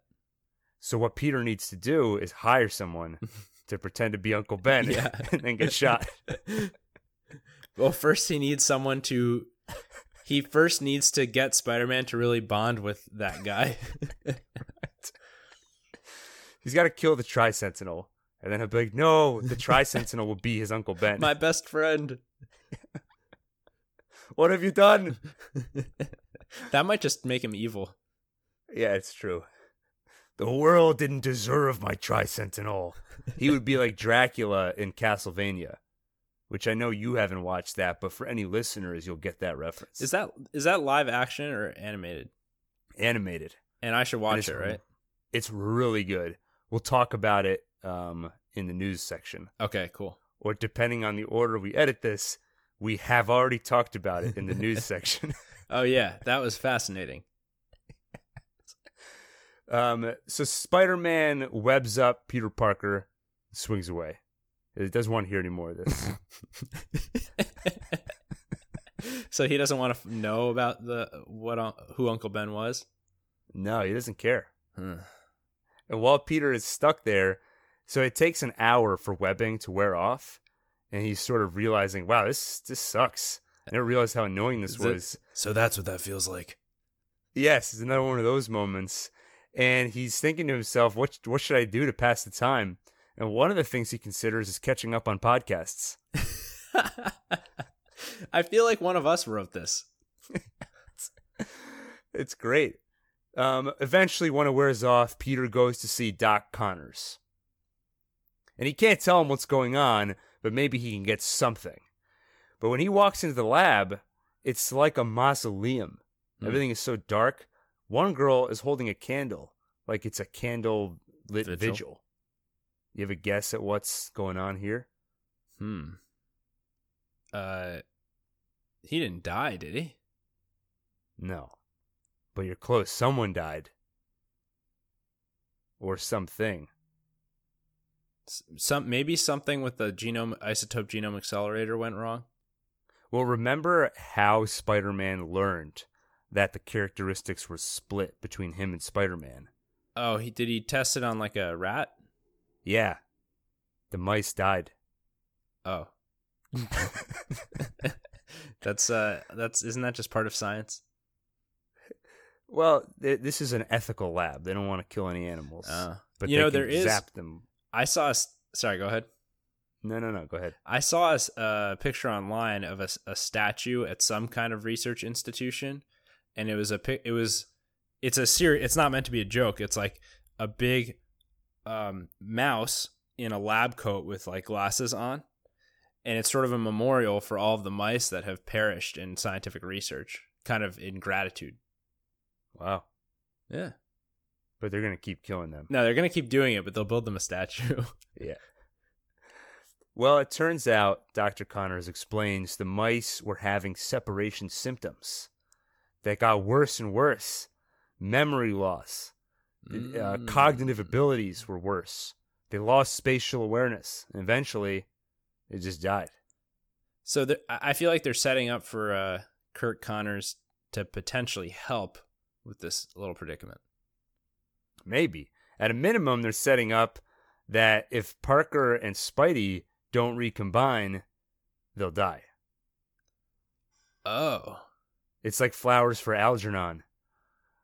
Speaker 1: so what Peter needs to do is hire someone [laughs] to pretend to be Uncle Ben
Speaker 2: Yeah. [laughs]
Speaker 1: and then get shot. [laughs]
Speaker 2: well, first he needs someone to he first needs to get Spider-Man to really bond with that guy.
Speaker 1: He's got to kill the Tri Sentinel. And then he'll be like, no, the Tri Sentinel will be his Uncle Ben.
Speaker 2: My best friend. [laughs]
Speaker 1: what have you done? [laughs]
Speaker 2: that might just make him evil.
Speaker 1: Yeah, it's true. The world didn't deserve my Tri Sentinel. He would be like Dracula in Castlevania, which I know you haven't watched that, but for any listeners, you'll get that reference.
Speaker 2: Is that is that live action or animated?
Speaker 1: animated?
Speaker 2: And I should watch it, right?
Speaker 1: It's really good. We'll talk about it um, in the news section,
Speaker 2: Okay, cool.
Speaker 1: or depending on the order we edit this, we have already talked about it in the news [laughs] section.
Speaker 2: Oh yeah, that was fascinating.
Speaker 1: Um, so Spider Man webs up Peter Parker, swings away. He doesn't want to hear any more of this. [laughs]
Speaker 2: so he doesn't want to know about the what who Uncle Ben was.
Speaker 1: no, he doesn't care.
Speaker 2: Huh.
Speaker 1: And while Peter is stuck there, so it takes an hour for webbing to wear off, and he's sort of realizing, wow, this this sucks. I never realized how annoying this
Speaker 2: Is it-
Speaker 1: was.
Speaker 2: So that's what that feels like.
Speaker 1: Yes, it's another one of those moments. And he's thinking to himself, what what should I do to pass the time? And one of the things he considers is catching up on podcasts. [laughs]
Speaker 2: I feel like one of us wrote this. [laughs]
Speaker 1: It's great. Um, eventually, when it wears off, Peter goes to see Doc Connors. And he can't tell him what's going on, but maybe he can get something. But when he walks into the lab, it's like a mausoleum.
Speaker 2: Hmm.
Speaker 1: Everything is so dark. One girl is holding a candle, like it's a candle lit
Speaker 2: Vigil?
Speaker 1: vigil. You have a guess at what's going on here?
Speaker 2: Hmm. Uh, he didn't die, did he?
Speaker 1: No. But you're close. Someone died. Or something.
Speaker 2: Some maybe something with the genome isotope genome accelerator went wrong.
Speaker 1: Well, remember how Spider Man learned that the characteristics were split between him and Spider Man?
Speaker 2: Oh, he did he test it on like a rat?
Speaker 1: Yeah. The mice died.
Speaker 2: Oh. [laughs] that's uh that's isn't that just part of science?
Speaker 1: Well, th- this is an ethical lab. They don't want to kill any animals.
Speaker 2: Uh,
Speaker 1: but
Speaker 2: you
Speaker 1: they
Speaker 2: know, there is-
Speaker 1: zap them.
Speaker 2: I saw a sorry, go ahead.
Speaker 1: No, no, no. Go ahead.
Speaker 2: I saw a picture online of a statue at some kind of research institution, and it was a pic. It was, it's a serious. It's not meant to be a joke. It's like a big um, mouse in a lab coat with like glasses on, and it's sort of a memorial for all of the mice that have perished in scientific research, kind of in gratitude.
Speaker 1: Wow.
Speaker 2: Yeah.
Speaker 1: But they're gonna keep killing them.
Speaker 2: No, they're gonna keep doing it, but they'll build them a statue. [laughs]
Speaker 1: Yeah. Well, it turns out, Dr. Connors explains, the mice were having separation symptoms that got worse and worse. Memory loss, uh,
Speaker 2: Mm.
Speaker 1: cognitive abilities were worse. They lost spatial awareness. And eventually, they just died.
Speaker 2: So the, I feel like they're setting up for uh, Curt Connors to potentially help with this little predicament.
Speaker 1: Maybe. At a minimum, they're setting up that if Parker and Spidey don't recombine, they'll die.
Speaker 2: Oh,
Speaker 1: It's like Flowers for Algernon,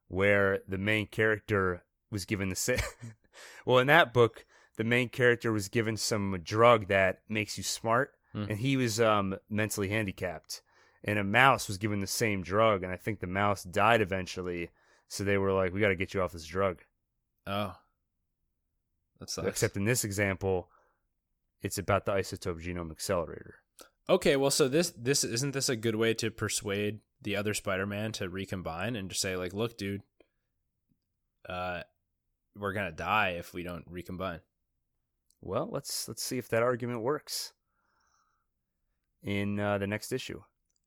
Speaker 1: where the main character was given the same. [laughs] well, in that book, the main character was given some drug that makes you smart,
Speaker 2: Hmm.
Speaker 1: and he was um, mentally handicapped. And a mouse was given the same drug, and I think the mouse died eventually. So they were like, "We got to get you off this drug."
Speaker 2: Oh, that sucks.
Speaker 1: Except in this example, it's about the isotope genome accelerator.
Speaker 2: okay, well, so this this isn't this a good way to persuade the other Spider-Man to recombine and just say like, look, dude, uh, we're gonna die if we don't recombine.
Speaker 1: Well, let's let's see if that argument works in uh, the next issue.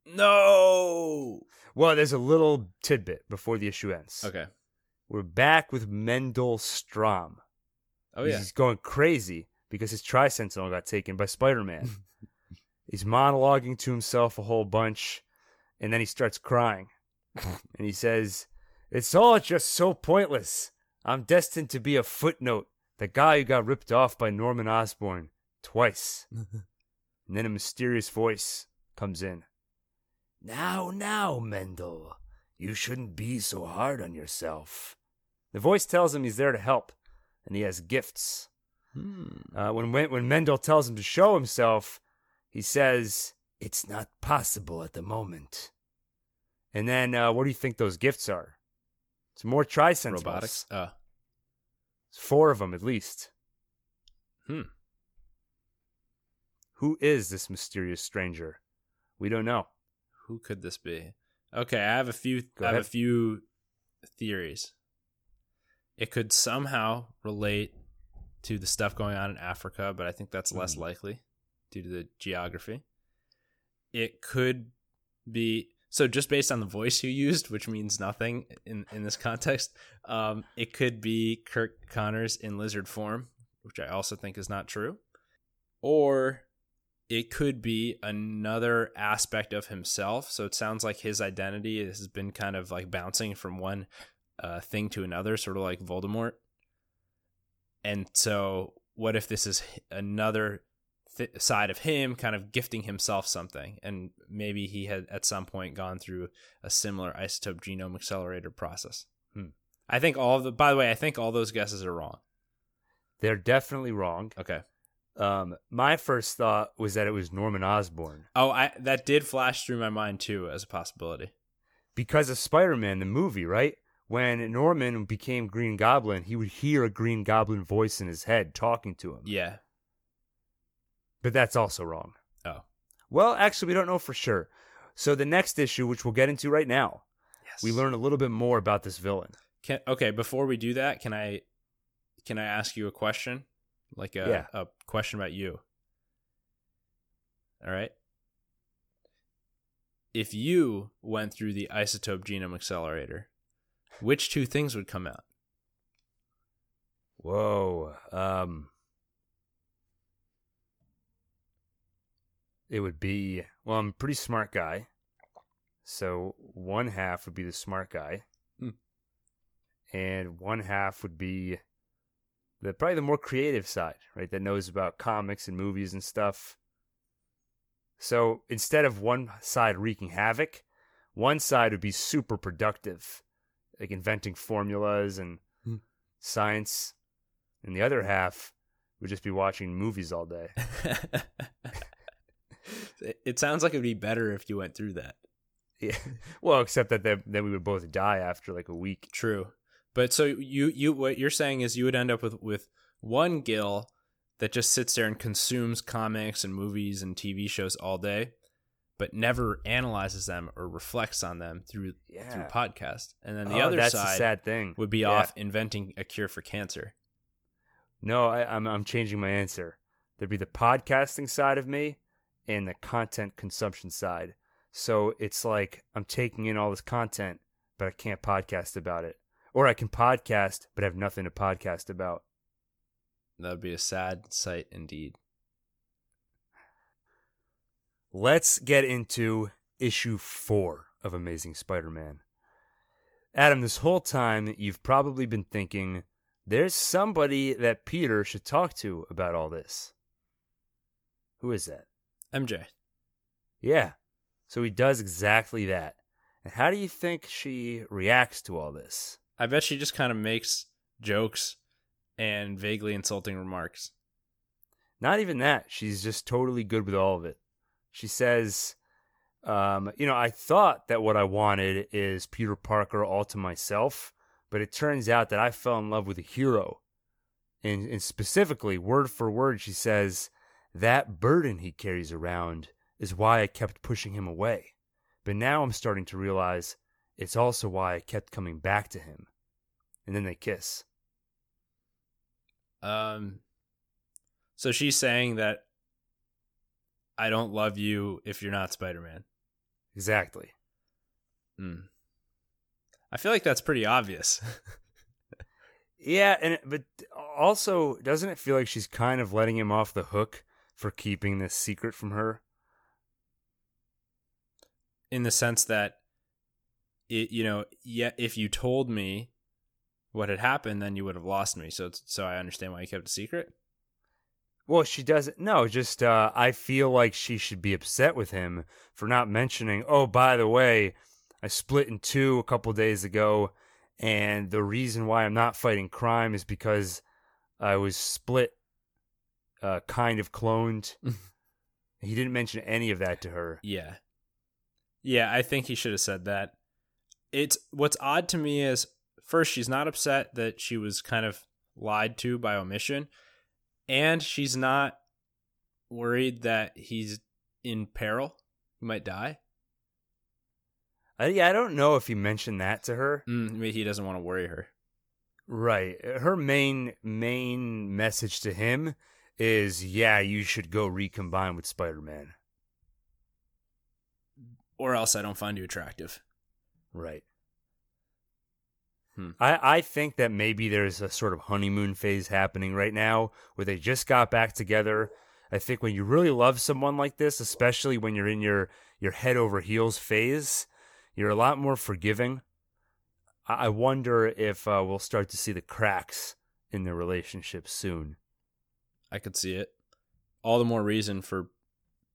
Speaker 2: No.
Speaker 1: Well, there's a little tidbit before the issue ends.
Speaker 2: Okay.
Speaker 1: We're back with Mendel Stromm.
Speaker 2: Oh yeah.
Speaker 1: He's going crazy because his Tri Sentinel got taken by Spider Man. [laughs] He's monologuing to himself a whole bunch, and then he starts crying. [laughs] and he says, It's all just so pointless. I'm destined to be a footnote, the guy who got ripped off by Norman Osborn twice. [laughs] and then a mysterious voice comes in. Now, now, Mendel, you shouldn't be so hard on yourself. The voice tells him he's there to help, and he has gifts.
Speaker 2: Hmm.
Speaker 1: Uh, when when when Mendel tells him to show himself, he says it's not possible at the moment. And then, uh, what do you think those gifts are? It's more trisentinels.
Speaker 2: Robotics. Uh,
Speaker 1: Four of them at least.
Speaker 2: Hmm.
Speaker 1: Who is this mysterious stranger? We don't know.
Speaker 2: who could this be? Okay, I have a few.
Speaker 1: Go
Speaker 2: I have a few theories. It could somehow relate to the stuff going on in Africa, but I think that's less
Speaker 1: Hmm.
Speaker 2: likely due to the geography. It could be so just based on the voice you used, which means nothing in in this context. Um, it could be Kirk Connors in lizard form, which I also think is not true, or it could be another aspect of himself. So it sounds like his identity has been kind of like bouncing from one uh, thing to another, sort of like Voldemort. And so, what if this is another th- side of him, kind of gifting himself something? And maybe he had at some point gone through a similar isotope genome accelerator process.
Speaker 1: Hmm.
Speaker 2: I think all of the, by the way, I think all those guesses are wrong.
Speaker 1: They're definitely wrong.
Speaker 2: Okay.
Speaker 1: Um, my first thought was that it was Norman Osborn
Speaker 2: Oh, I that did flash through my mind too as a possibility.
Speaker 1: because of Spider-Man, the movie, right? When Norman became Green Goblin, he would hear a Green Goblin voice in his head talking to him.
Speaker 2: Yeah.
Speaker 1: But that's also wrong.
Speaker 2: Oh.
Speaker 1: Well, actually, we don't know for sure. So the next issue, which we'll get into right now,
Speaker 2: Yes.
Speaker 1: we learn a little bit more about this villain.
Speaker 2: Can, okay, before we do that, can I can I ask you a question? Like a,
Speaker 1: Yeah.
Speaker 2: a question about you. All right. If you went through the isotope genome accelerator, which two things would come out?
Speaker 1: Whoa. Um It would be well, I'm a pretty smart guy. So one half would be the smart guy.
Speaker 2: Hmm.
Speaker 1: And one half would be the probably the more creative side, right? That knows about comics and movies and stuff. So instead of one side wreaking havoc, one side would be super productive, like inventing formulas and
Speaker 2: Hmm.
Speaker 1: science, and the other half would just be watching movies all day. [laughs]
Speaker 2: it sounds like it would be better if you went through that.
Speaker 1: Yeah. [laughs] Well, except that then then we would both die after like a week.
Speaker 2: True. But so you you what you're saying is you would end up with with one Gil that just sits there and consumes comics and movies and TV shows all day, but never analyzes them or reflects on them through through podcast. And then the
Speaker 1: Oh,
Speaker 2: other side
Speaker 1: sad thing.
Speaker 2: would be
Speaker 1: Yeah.
Speaker 2: off inventing a cure for cancer.
Speaker 1: No, I, I'm I'm changing my answer. There'd be the podcasting side of me and the content consumption side. So it's like I'm taking in all this content, but I can't podcast about it. Or I can podcast, but have nothing to podcast about.
Speaker 2: That would be a sad sight indeed.
Speaker 1: Let's get into issue four of Amazing Spider Man. Adam, this whole time you've probably been thinking there's somebody that Peter should talk to about all this. Who is that?
Speaker 2: MJ.
Speaker 1: Yeah. So he does exactly that. And how do you think she reacts to all this?
Speaker 2: I bet she just kind of makes jokes and vaguely insulting remarks.
Speaker 1: Not even that. She's just totally good with all of it. She says, um, you know, I thought that what I wanted is Peter Parker all to myself, but it turns out that I fell in love with a hero. And, and specifically, word for word, she says, that burden he carries around is why I kept pushing him away. But now I'm starting to realize it's also why I kept coming back to him. And then they kiss.
Speaker 2: Um, so she's saying that I don't love you if you're not Spider Man.
Speaker 1: Exactly.
Speaker 2: Hmm. I feel like that's pretty obvious. [laughs]
Speaker 1: Yeah, and but also doesn't it feel like she's kind of letting him off the hook for keeping this secret from her?
Speaker 2: in the sense that it you know yeah if you told me what had happened then you would have lost me so so i understand why you kept it secret
Speaker 1: Well, she doesn't. No, just uh, I feel like she should be upset with him for not mentioning. Oh, by the way, I split in two a couple days ago, and the reason why I'm not fighting crime is because I was split, uh, kind of cloned. [laughs] he didn't mention any of that to her.
Speaker 2: yeah yeah i think he should have said that it's what's odd to me is first she's not upset that she was kind of lied to by omission and she's not worried that he's in peril he might die
Speaker 1: I, yeah, I don't know if he mentioned that to her.
Speaker 2: mm, maybe he doesn't want to worry her
Speaker 1: Right. Her main main message to him is, yeah, you should go recombine with Spider-Man.
Speaker 2: or else i don't find you attractive
Speaker 1: Right.
Speaker 2: Hmm.
Speaker 1: I, I think that maybe there's a sort of honeymoon phase happening right now where they just got back together. I think when you really love someone like this, especially when you're in your, your head over heels phase, you're a lot more forgiving. I, I wonder if uh, we'll start to see the cracks in their relationship soon.
Speaker 2: I could see it. All the more reason for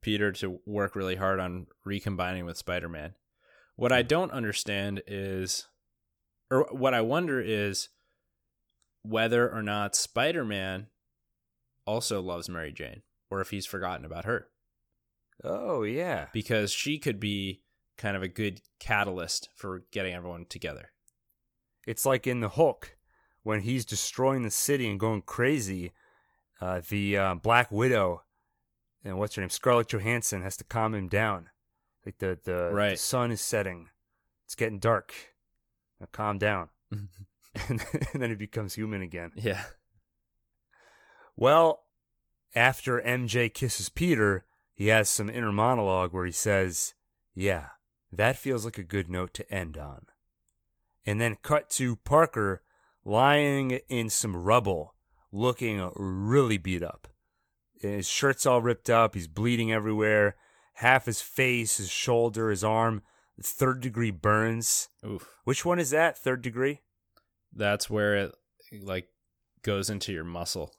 Speaker 2: Peter to work really hard on recombining with Spider Man. What I don't understand is, or what I wonder is, whether or not Spider Man also loves Mary Jane, or if he's forgotten about her.
Speaker 1: Oh, yeah.
Speaker 2: Because she could be kind of a good catalyst for getting everyone together.
Speaker 1: It's like in the Hulk when he's destroying the city and going crazy. Uh, the uh, Black Widow and what's her name, Scarlett Johansson, has to calm him down. Like the the, the sun is setting, it's getting dark. Now calm down, [laughs] and, then he becomes human again.
Speaker 2: yeah.
Speaker 1: Well, after MJ kisses Peter, he has some inner monologue where he says, Yeah, that feels like a good note to end on. And then cut to Parker lying in some rubble, looking really beat up. His shirt's all ripped up, he's bleeding everywhere. Half his face, his shoulder, his arm, third degree burns.
Speaker 2: Oof.
Speaker 1: Which one is that? Third degree?
Speaker 2: That's where it like goes into your muscle.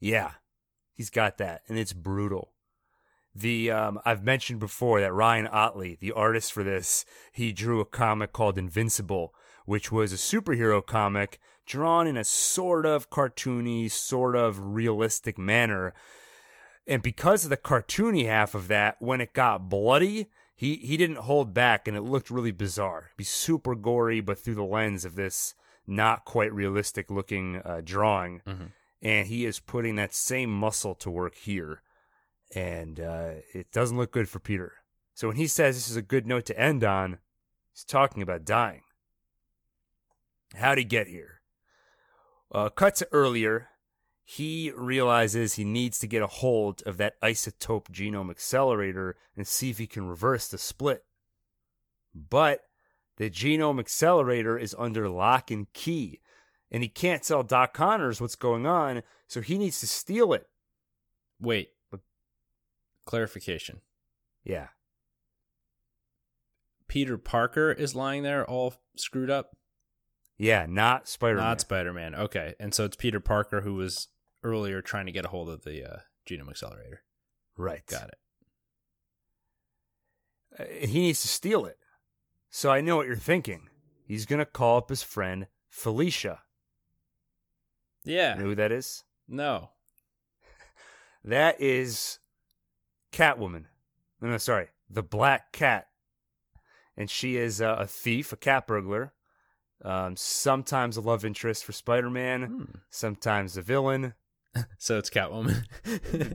Speaker 1: Yeah, he's got that, and it's brutal. The um, I've mentioned before that Ryan Ottley, the artist for this, he drew a comic called Invincible, which was a superhero comic drawn in a sort of cartoony, sort of realistic manner. And because of the cartoony half of that, when it got bloody, he he didn't hold back, and it looked really bizarre. It'd be super gory, but through the lens of this not quite realistic looking uh, drawing.
Speaker 2: Mm-hmm.
Speaker 1: And he is putting that same muscle to work here. And uh, it doesn't look good for Peter. So when he says this is a good note to end on, he's talking about dying. How'd he get here? Uh, cut to earlier. He realizes he needs to get a hold of that isotope genome accelerator and see if he can reverse the split. But the genome accelerator is under lock and key, and he can't tell Doc Connors what's going on, so he needs to steal it.
Speaker 2: Wait. Clarification.
Speaker 1: Yeah.
Speaker 2: Peter Parker is lying there all screwed up?
Speaker 1: Yeah, not Spider Man.
Speaker 2: Not Spider Man. Okay. And so it's Peter Parker who was earlier trying to get a hold of the uh, genome accelerator.
Speaker 1: Right.
Speaker 2: Got it.
Speaker 1: Uh, he needs to steal it. So I know what you're thinking. He's going to call up his friend Felicia.
Speaker 2: Yeah.
Speaker 1: You know who that is?
Speaker 2: No. [laughs]
Speaker 1: That is Catwoman. No, no, sorry. The Black Cat. And she is uh, a thief, a cat burglar. Um, sometimes a love interest for Spider Man,
Speaker 2: Hmm.
Speaker 1: sometimes a villain,
Speaker 2: So it's Catwoman.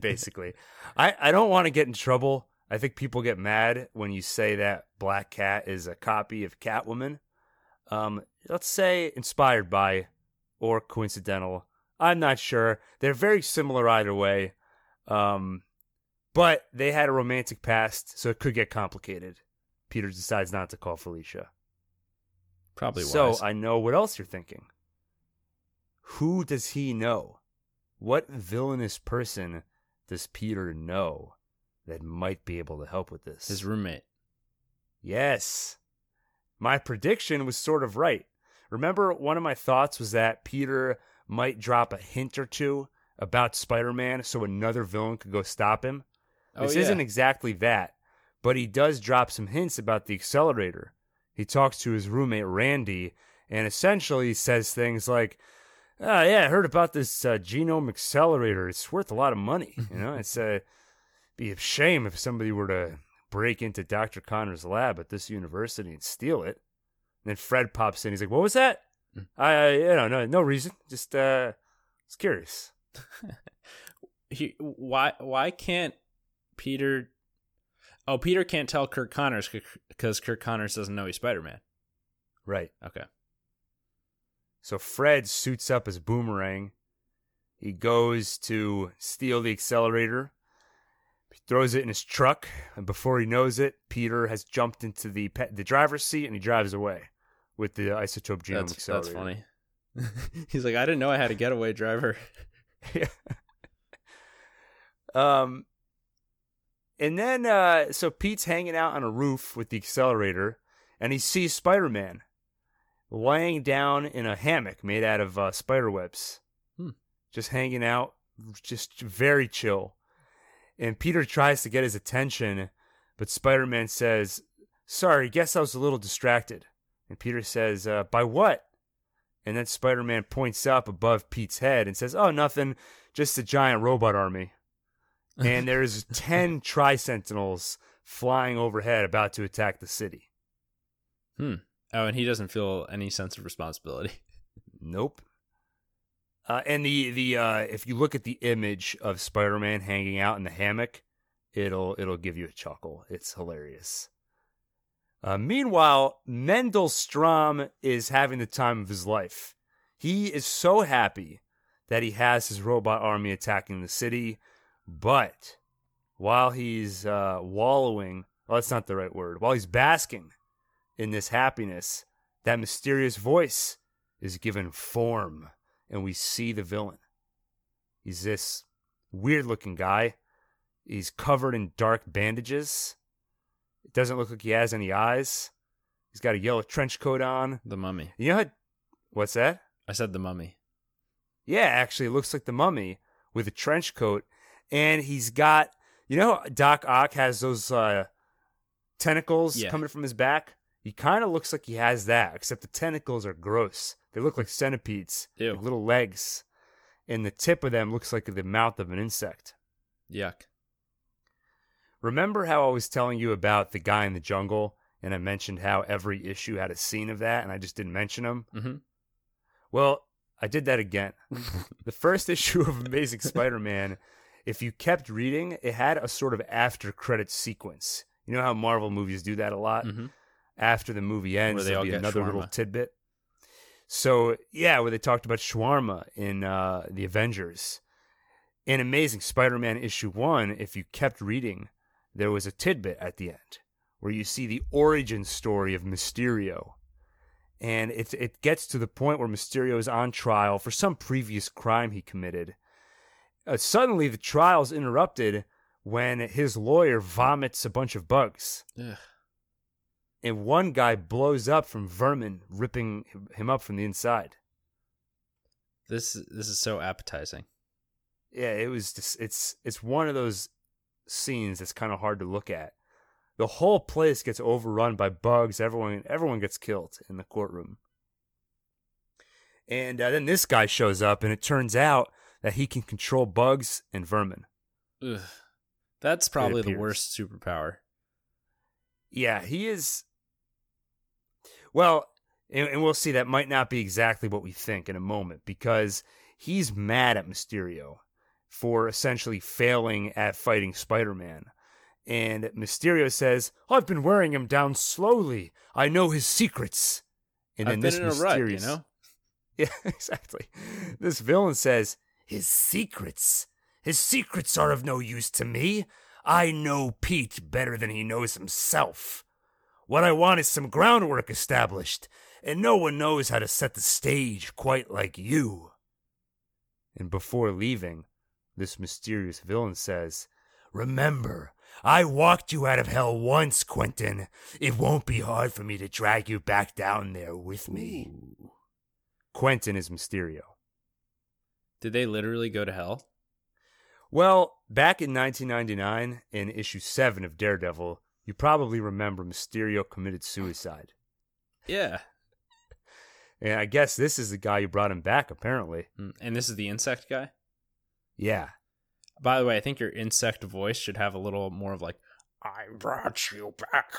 Speaker 2: [laughs]
Speaker 1: basically. I, I don't want to get in trouble. I think people get mad when you say that Black Cat is a copy of Catwoman. Um, let's say inspired by or coincidental. I'm not sure. They're very similar either way. Um, but they had a romantic past, so it could get complicated. Peter decides not to call Felicia.
Speaker 2: Probably
Speaker 1: So
Speaker 2: wise.
Speaker 1: I know what else you're thinking. Who does he know? What villainous person does Peter know that might be able to help with this?
Speaker 2: His roommate.
Speaker 1: Yes. My prediction was sort of right. Remember, one of my thoughts was that Peter might drop a hint or two about Spider Man so another villain could go stop him.
Speaker 2: Oh,
Speaker 1: This
Speaker 2: yeah.
Speaker 1: isn't exactly that, but he does drop some hints about the accelerator. He talks to his roommate Randy and essentially says things like, "Oh yeah, I heard about this uh, genome accelerator. It's worth a lot of money. You know, [laughs] it's a be a shame if somebody were to break into Dr. Connor's lab at this university and steal it." And then Fred pops in. He's like, "What was that?" I, I you know, no, no reason. Just uh, was curious. [laughs]
Speaker 2: He, why why can't Peter Oh, Peter can't tell Kirk Connors because Kirk Connors doesn't know he's Spider Man.
Speaker 1: Right.
Speaker 2: Okay.
Speaker 1: So Fred suits up as Boomerang. He goes to steal the accelerator. He throws it in his truck, and before he knows it, Peter has jumped into the pe- the driver's seat and he drives away with the isotope genome
Speaker 2: That's, that's funny. [laughs] he's like, I didn't know I had a getaway driver. [laughs] yeah.
Speaker 1: Um, and then uh, so Pete's hanging out on a roof with the accelerator, and he sees Spider Man laying down in a hammock made out of uh, spider webs,
Speaker 2: Hmm.
Speaker 1: just hanging out, just very chill. And Peter tries to get his attention, but Spider Man says, "Sorry, guess I was a little distracted." And Peter says, uh, "By what?" And then Spider Man points up above Pete's head and says, "Oh, nothing, just a giant robot army." and there's [laughs] 10 tri sentinels flying overhead about to attack the city.
Speaker 2: Hmm. Oh, and he doesn't feel any sense of responsibility. [laughs]
Speaker 1: Nope. Uh, and the the uh, if you look at the image of Spider-Man hanging out in the hammock, it'll it'll give you a chuckle. It's hilarious. Uh, meanwhile, Mendel Stromm is having the time of his life. He is so happy that he has his robot army attacking the city, but while he's uh, wallowing, well, that's not the right word, while he's basking in this happiness, that mysterious voice is given form, and we see the villain. He's this weird looking guy. He's covered in dark bandages. It doesn't look like he has any eyes. He's got a yellow trench coat on.
Speaker 2: The mummy.
Speaker 1: You know how, what's that?
Speaker 2: I said the mummy.
Speaker 1: Yeah, actually, it looks like the mummy with a trench coat, and he's got you know Doc Ock has those uh, tentacles
Speaker 2: Yeah.
Speaker 1: coming from his back. He kind of looks like he has that, except the tentacles are gross. They look like centipedes, like little legs, and the tip of them looks like the mouth of an insect.
Speaker 2: Yuck.
Speaker 1: Remember how I was telling you about the guy in the jungle, and I mentioned how every issue had a scene of that, and I just didn't mention him.
Speaker 2: Mm-hmm.
Speaker 1: Well, I did that again. [laughs] the first issue of Amazing Spider-Man, if you kept reading, it had a sort of after credit sequence. You know how Marvel movies do that a lot?
Speaker 2: Mm-hmm.
Speaker 1: After the movie ends,
Speaker 2: Where
Speaker 1: there'll be another little tidbit. So yeah, where they talked about shawarma in uh, the Avengers. In Amazing Spider-Man issue one, if you kept reading, there was a tidbit at the end where you see the origin story of Mysterio. And it it gets to the point where Mysterio is on trial for some previous crime he committed. Uh, suddenly, the trial's interrupted when his lawyer vomits a bunch of bugs,
Speaker 2: Ugh.
Speaker 1: And one guy blows up from vermin ripping him up from the inside.
Speaker 2: This this is so appetizing.
Speaker 1: Yeah, it was just it's it's one of those scenes that's kind of hard to look at. The whole place gets overrun by bugs. Everyone everyone gets killed in the courtroom. And uh, then this guy shows up, and it turns out that he can control bugs and vermin.
Speaker 2: Ugh. That's probably the worst superpower.
Speaker 1: Yeah, he is. Well, and, and we'll see that might not be exactly what we think in a moment because he's mad at Mysterio for essentially failing at fighting Spider Man. And Mysterio says, I've been wearing him down slowly. I know his secrets. And then this
Speaker 2: a rut, you know. [laughs]
Speaker 1: Yeah, exactly. This villain says, His secrets. His secrets are of no use to me. I know Pete better than he knows himself. What I want is some groundwork established, and no one knows how to set the stage quite like you. And before leaving, this mysterious villain says, Remember, I walked you out of hell once, Quentin. It won't be hard for me to drag you back down there with me. Quentin is Mysterio.
Speaker 2: Did they literally go to hell?
Speaker 1: Well, back in 1999, in issue 7 of Daredevil, you probably remember Mysterio committed suicide.
Speaker 2: Yeah.
Speaker 1: And I guess this is the guy who brought him back, apparently.
Speaker 2: Mm, And this is the insect guy.
Speaker 1: Yeah.
Speaker 2: By the way, I think your insect voice should have a little more of like, I brought you back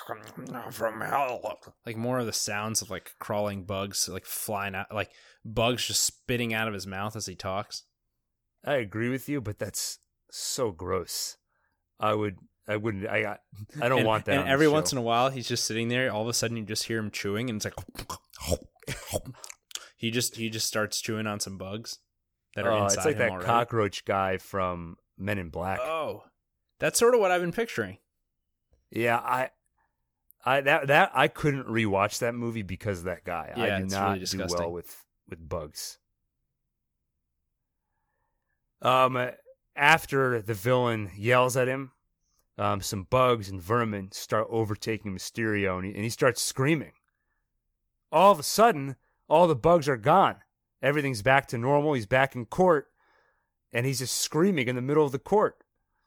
Speaker 2: from hell. Like more of the sounds of like crawling bugs, like flying out, like bugs just spitting out of his mouth as he talks.
Speaker 1: I agree with you, but that's so gross. I would, I wouldn't, I, I don't
Speaker 2: and,
Speaker 1: want that.
Speaker 2: And
Speaker 1: on
Speaker 2: every once in a while, he's just sitting there. All of a sudden, you just hear him chewing, and it's like [laughs] he just he just starts chewing on some bugs that are
Speaker 1: Oh,
Speaker 2: inside
Speaker 1: it's like that
Speaker 2: already.
Speaker 1: cockroach guy from Men in Black.
Speaker 2: Oh, that's sort of what I've been picturing.
Speaker 1: Yeah, I, I that that I couldn't rewatch that movie because of that guy. I
Speaker 2: Yeah,
Speaker 1: do
Speaker 2: it's
Speaker 1: not
Speaker 2: really
Speaker 1: do well with with bugs. Um, after the villain yells at him, um, some bugs and vermin start overtaking Mysterio, and he, and he starts screaming. All of a sudden, all the bugs are gone. Everything's back to normal. He's back in court, and he's just screaming in the middle of the court.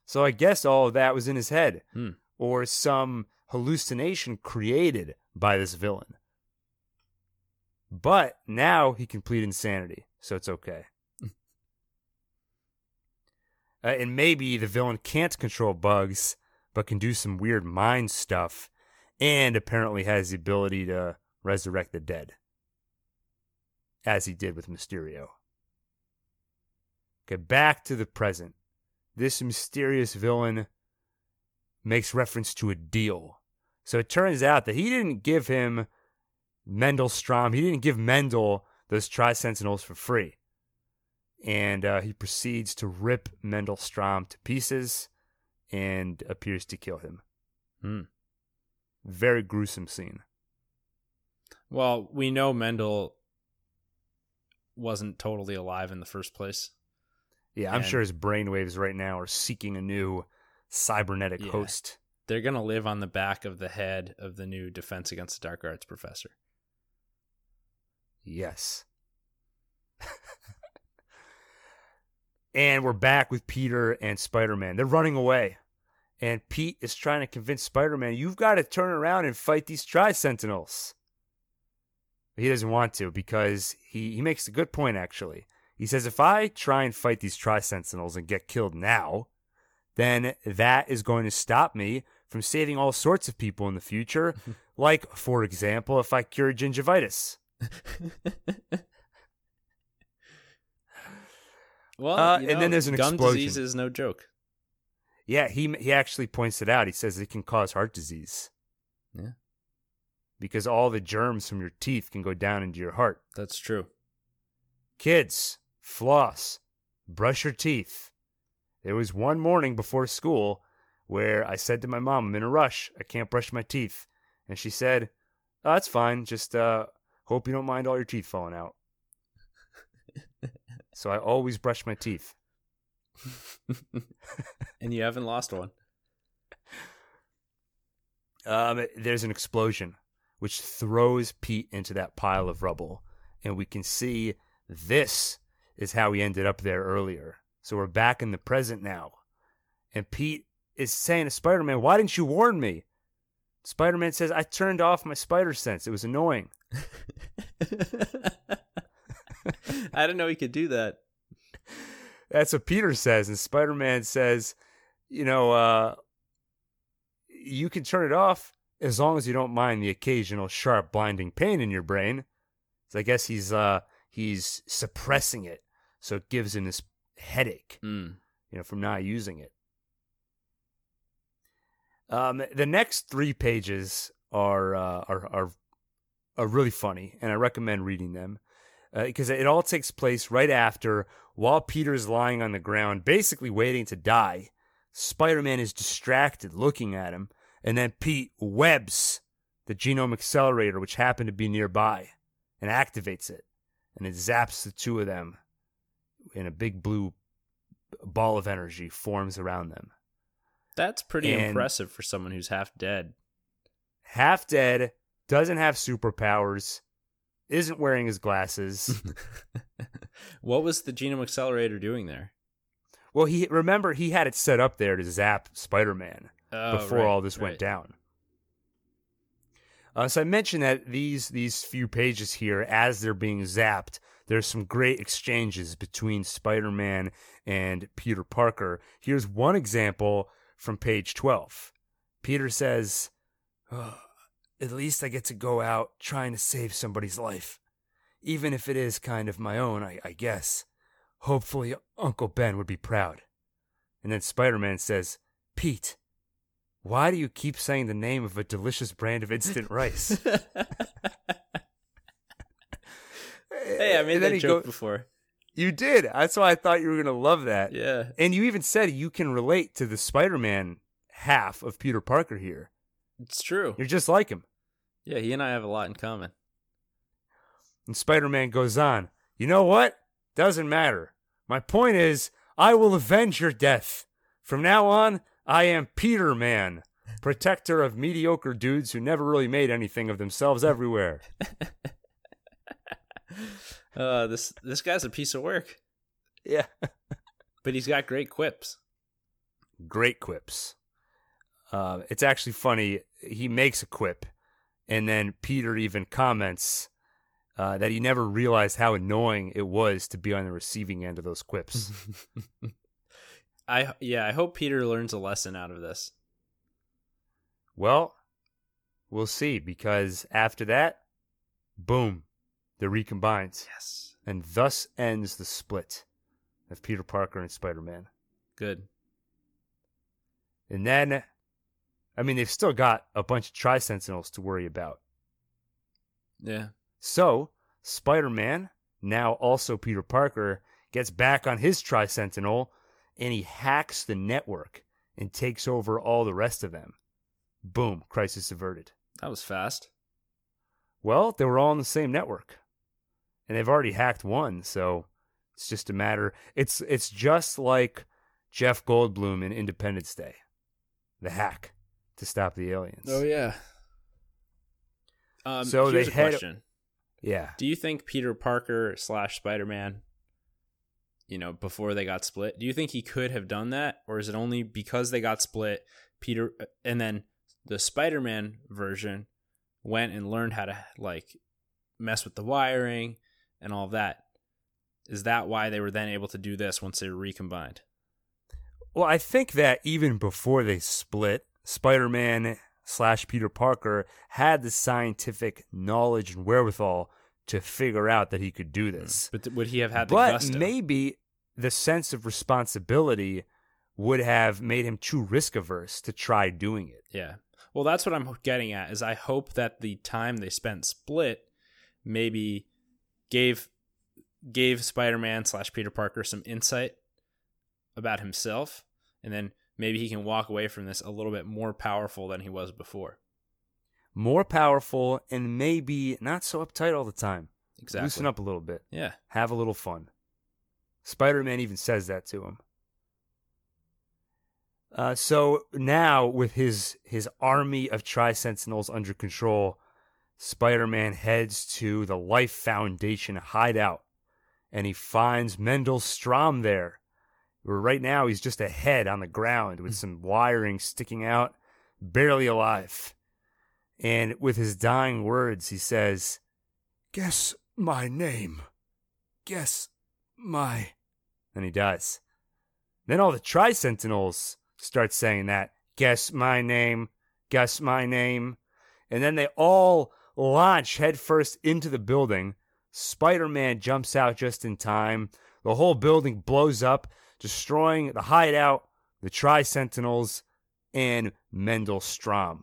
Speaker 1: So I guess all of that was in his head,
Speaker 2: Hmm.
Speaker 1: or some hallucination created by this villain. But now he can plead insanity, so it's okay. Uh, and maybe the villain can't control bugs, but can do some weird mind stuff, and apparently has the ability to resurrect the dead, as he did with Mysterio. Okay, back to the present. This mysterious villain makes reference to a deal. So it turns out that he didn't give him Mendel Stromm, he didn't give Mendel those Tri Sentinels for free. And uh, he proceeds to rip Mendel Stromm to pieces and appears to kill him.
Speaker 2: Hmm.
Speaker 1: Very gruesome scene.
Speaker 2: Well, we know Mendel wasn't totally alive in the first place.
Speaker 1: Yeah, I'm
Speaker 2: And-
Speaker 1: sure his brainwaves right now are seeking a new cybernetic
Speaker 2: Yeah.
Speaker 1: host.
Speaker 2: They're going to live on the back of the head of the new Defense Against the Dark Arts professor.
Speaker 1: Yes. [laughs] and we're back with Peter and Spider Man. They're running away. And Pete is trying to convince Spider Man, you've got to turn around and fight these Tri Sentinels. He doesn't want to because he, he makes a good point, actually. He says, if I try and fight these Tri Sentinels and get killed now, then that is going to stop me from saving all sorts of people in the future. [laughs] like, for example, if I cure gingivitis. [laughs]
Speaker 2: well,
Speaker 1: Uh,
Speaker 2: you
Speaker 1: and then there's an
Speaker 2: gum
Speaker 1: explosion.
Speaker 2: disease is no joke.
Speaker 1: Yeah, he he actually points it out. He says it can cause heart disease.
Speaker 2: Yeah.
Speaker 1: Because all the germs from your teeth can go down into your heart.
Speaker 2: That's true.
Speaker 1: Kids, floss, brush your teeth. There was one morning before school where I said to my mom, I'm in a rush. I can't brush my teeth. And she said, oh, that's fine. Just uh, hope you don't mind all your teeth falling out. So I always brush my teeth. [laughs]
Speaker 2: and you haven't lost one.
Speaker 1: Um, there's an explosion which throws Pete into that pile of rubble, and we can see this is how he ended up there earlier. So we're back in the present now, and Pete is saying to Spider-Man, "Why didn't you warn me?" Spider-Man says, "I turned off my spider sense. It was annoying." [laughs] [laughs]
Speaker 2: I didn't know he could do that.
Speaker 1: That's what Peter says, and Spider-Man says, "You know, uh, you can turn it off as long as you don't mind the occasional sharp, blinding pain in your brain." So I guess he's uh he's suppressing it, so it gives him this headache,
Speaker 2: Mm.
Speaker 1: you know, from not using it. Um, the next three pages are uh, are are are really funny, and I recommend reading them Uh, because it all takes place right after while Peter's lying on the ground, basically waiting to die. Spider-Man is distracted, looking at him, and then Pete webs the genome accelerator, which happened to be nearby, and activates it, and it zaps the two of them, and a big blue ball of energy forms around them.
Speaker 2: That's pretty
Speaker 1: And-
Speaker 2: impressive for someone who's half dead.
Speaker 1: half dead, doesn't have superpowers, isn't wearing his glasses. [laughs]
Speaker 2: what was the genome accelerator doing there?
Speaker 1: well, he remember he had it set up there to zap Spider-Man
Speaker 2: Oh,
Speaker 1: before
Speaker 2: right,
Speaker 1: all this
Speaker 2: right.
Speaker 1: went down. Uh, so I mentioned that these these few pages here, as they're being zapped, there's some great exchanges between Spider-Man and Peter Parker. Here's one example from page 12. Peter says, "Oh, "At least I get to go out trying to save somebody's life, even if it is kind of my own, I, I guess. Hopefully, Uncle Ben would be proud." And then Spider-Man says, "Pete." Why do you keep saying the name of a delicious brand of instant [laughs] rice?
Speaker 2: hey, I made that joke
Speaker 1: go-
Speaker 2: before.
Speaker 1: You did. That's why I thought you were going to love that.
Speaker 2: Yeah.
Speaker 1: And you even said you can relate to the Spider Man half of Peter Parker here.
Speaker 2: It's true.
Speaker 1: You're just like him.
Speaker 2: Yeah, he and I have a lot in common.
Speaker 1: And Spider Man goes on, You know what? Doesn't matter. My point is, I will avenge your death. From now on, I am Peter Man, protector of mediocre dudes who never really made anything of themselves everywhere. [laughs]
Speaker 2: Uh, this this guy's a piece of work,
Speaker 1: Yeah. [laughs]
Speaker 2: but he's got great quips.
Speaker 1: great quips. Uh, it's actually funny. He makes a quip, and then Peter even comments uh, that he never realized how annoying it was to be on the receiving end of those quips. [laughs]
Speaker 2: I yeah, I hope Peter learns a lesson out of this.
Speaker 1: well, we'll see because after that, boom, they're recombined,
Speaker 2: Yes.
Speaker 1: and thus ends the split of Peter Parker and Spider Man.
Speaker 2: Good.
Speaker 1: And then, I mean, they've still got a bunch of Tri Sentinels to worry about.
Speaker 2: Yeah.
Speaker 1: So, Spider Man, now also Peter Parker, gets back on his Tri Sentinel, and he hacks the network and takes over all the rest of them. Boom, crisis averted.
Speaker 2: That was fast.
Speaker 1: Well, they were all on the same network. And they've already hacked one, so it's just a matter it's it's just like Jeff Goldblum in Independence Day. The hack to stop the aliens.
Speaker 2: Oh yeah. Um,
Speaker 1: So
Speaker 2: here's
Speaker 1: they
Speaker 2: a
Speaker 1: had-
Speaker 2: question:
Speaker 1: Yeah.
Speaker 2: Do you think Peter Parker slash Spider Man, you know, before they got split, do you think he could have done that, or is it only because they got split, Peter, and then the Spider Man version went and learned how to like mess with the wiring and all of that? Is that why they were then able to do this once they were recombined?
Speaker 1: Well, I think that even before they split, Spider Man slash Peter Parker had the scientific knowledge and wherewithal to figure out that he could do this.
Speaker 2: Mm, but th- would he have had the
Speaker 1: but
Speaker 2: gusto?
Speaker 1: maybe the sense of responsibility would have made him too risk averse to try doing it.
Speaker 2: Yeah. Well, that's what I'm getting at. Is I hope that the time they spent split maybe gave gave Spider-Man slash Peter Parker some insight about himself, and then maybe he can walk away from this a little bit more powerful than he was before.
Speaker 1: More powerful and maybe not so uptight all the time.
Speaker 2: Exactly.
Speaker 1: Loosen up a little bit.
Speaker 2: Yeah.
Speaker 1: Have a little fun. Spider Man even says that to him. Uh, so now, with his his army of Tri Sentinels under control, Spider Man heads to the Life Foundation hideout, and he finds Mendel Stromm there. Where right now he's just a head on the ground with mm. some wiring sticking out, barely alive. And with his dying words, he says, "Guess my name. Guess my." And he dies. Then all the Tri Sentinels start saying that. Guess my name. Guess my name. And then they all launch headfirst into the building. Spider Man jumps out just in time. The whole building blows up, destroying the hideout, the Tri Sentinels, and Mendel Stromm.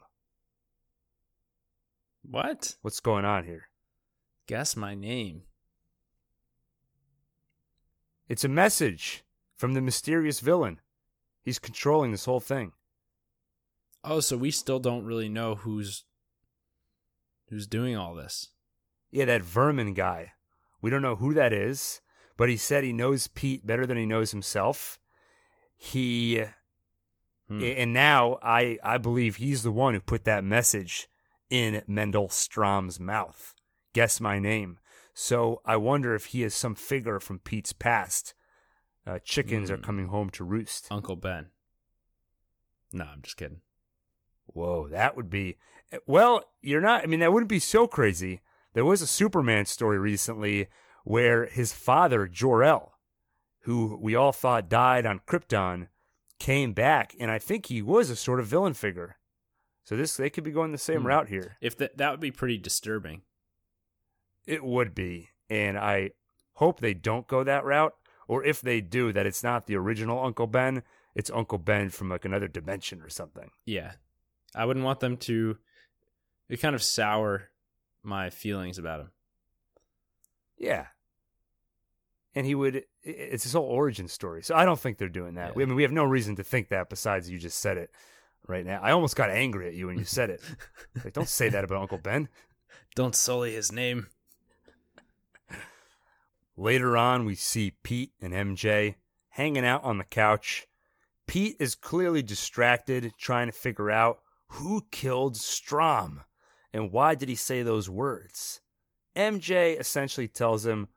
Speaker 2: What?
Speaker 1: What's going on here?
Speaker 2: Guess my name.
Speaker 1: It's a message from the mysterious villain. He's controlling this whole thing.
Speaker 2: Oh, so we still don't really know who's who's doing all this.
Speaker 1: Yeah, that vermin guy. We don't know who that is, but he said he knows Pete better than he knows himself. He
Speaker 2: Hmm.
Speaker 1: and now I I believe he's the one who put that message in Mendel Stromm's mouth. Guess my name. So I wonder if he is some figure from Pete's past. Uh, chickens are
Speaker 2: Hmm.
Speaker 1: coming home to roost.
Speaker 2: Uncle Ben. No, I'm just kidding.
Speaker 1: Whoa, that would be. Well, you're not. I mean, that wouldn't be so crazy. There was a Superman story recently where his father, Jor El, who we all thought died on Krypton, came back, and I think he was a sort of villain figure. So this they could be going the same
Speaker 2: Hmm.
Speaker 1: route here.
Speaker 2: If that that would be pretty disturbing.
Speaker 1: It would be, and I hope they don't go that route. Or if they do, that it's not the original Uncle Ben. It's Uncle Ben from like another dimension or something.
Speaker 2: Yeah. I wouldn't want them to it kind of sour my feelings about him.
Speaker 1: Yeah. And he would it's his whole origin story. So I don't think they're doing that.
Speaker 2: Yeah.
Speaker 1: We, I mean, we have no reason to think that besides you just said it right now. I almost got angry at you when you [laughs] said it. Like, don't say that about Uncle Ben.
Speaker 2: Don't sully his name.
Speaker 1: Later on, we see Pete and MJ hanging out on the couch. Pete is clearly distracted, trying to figure out who killed Stromm and why did he say those words. MJ essentially tells him,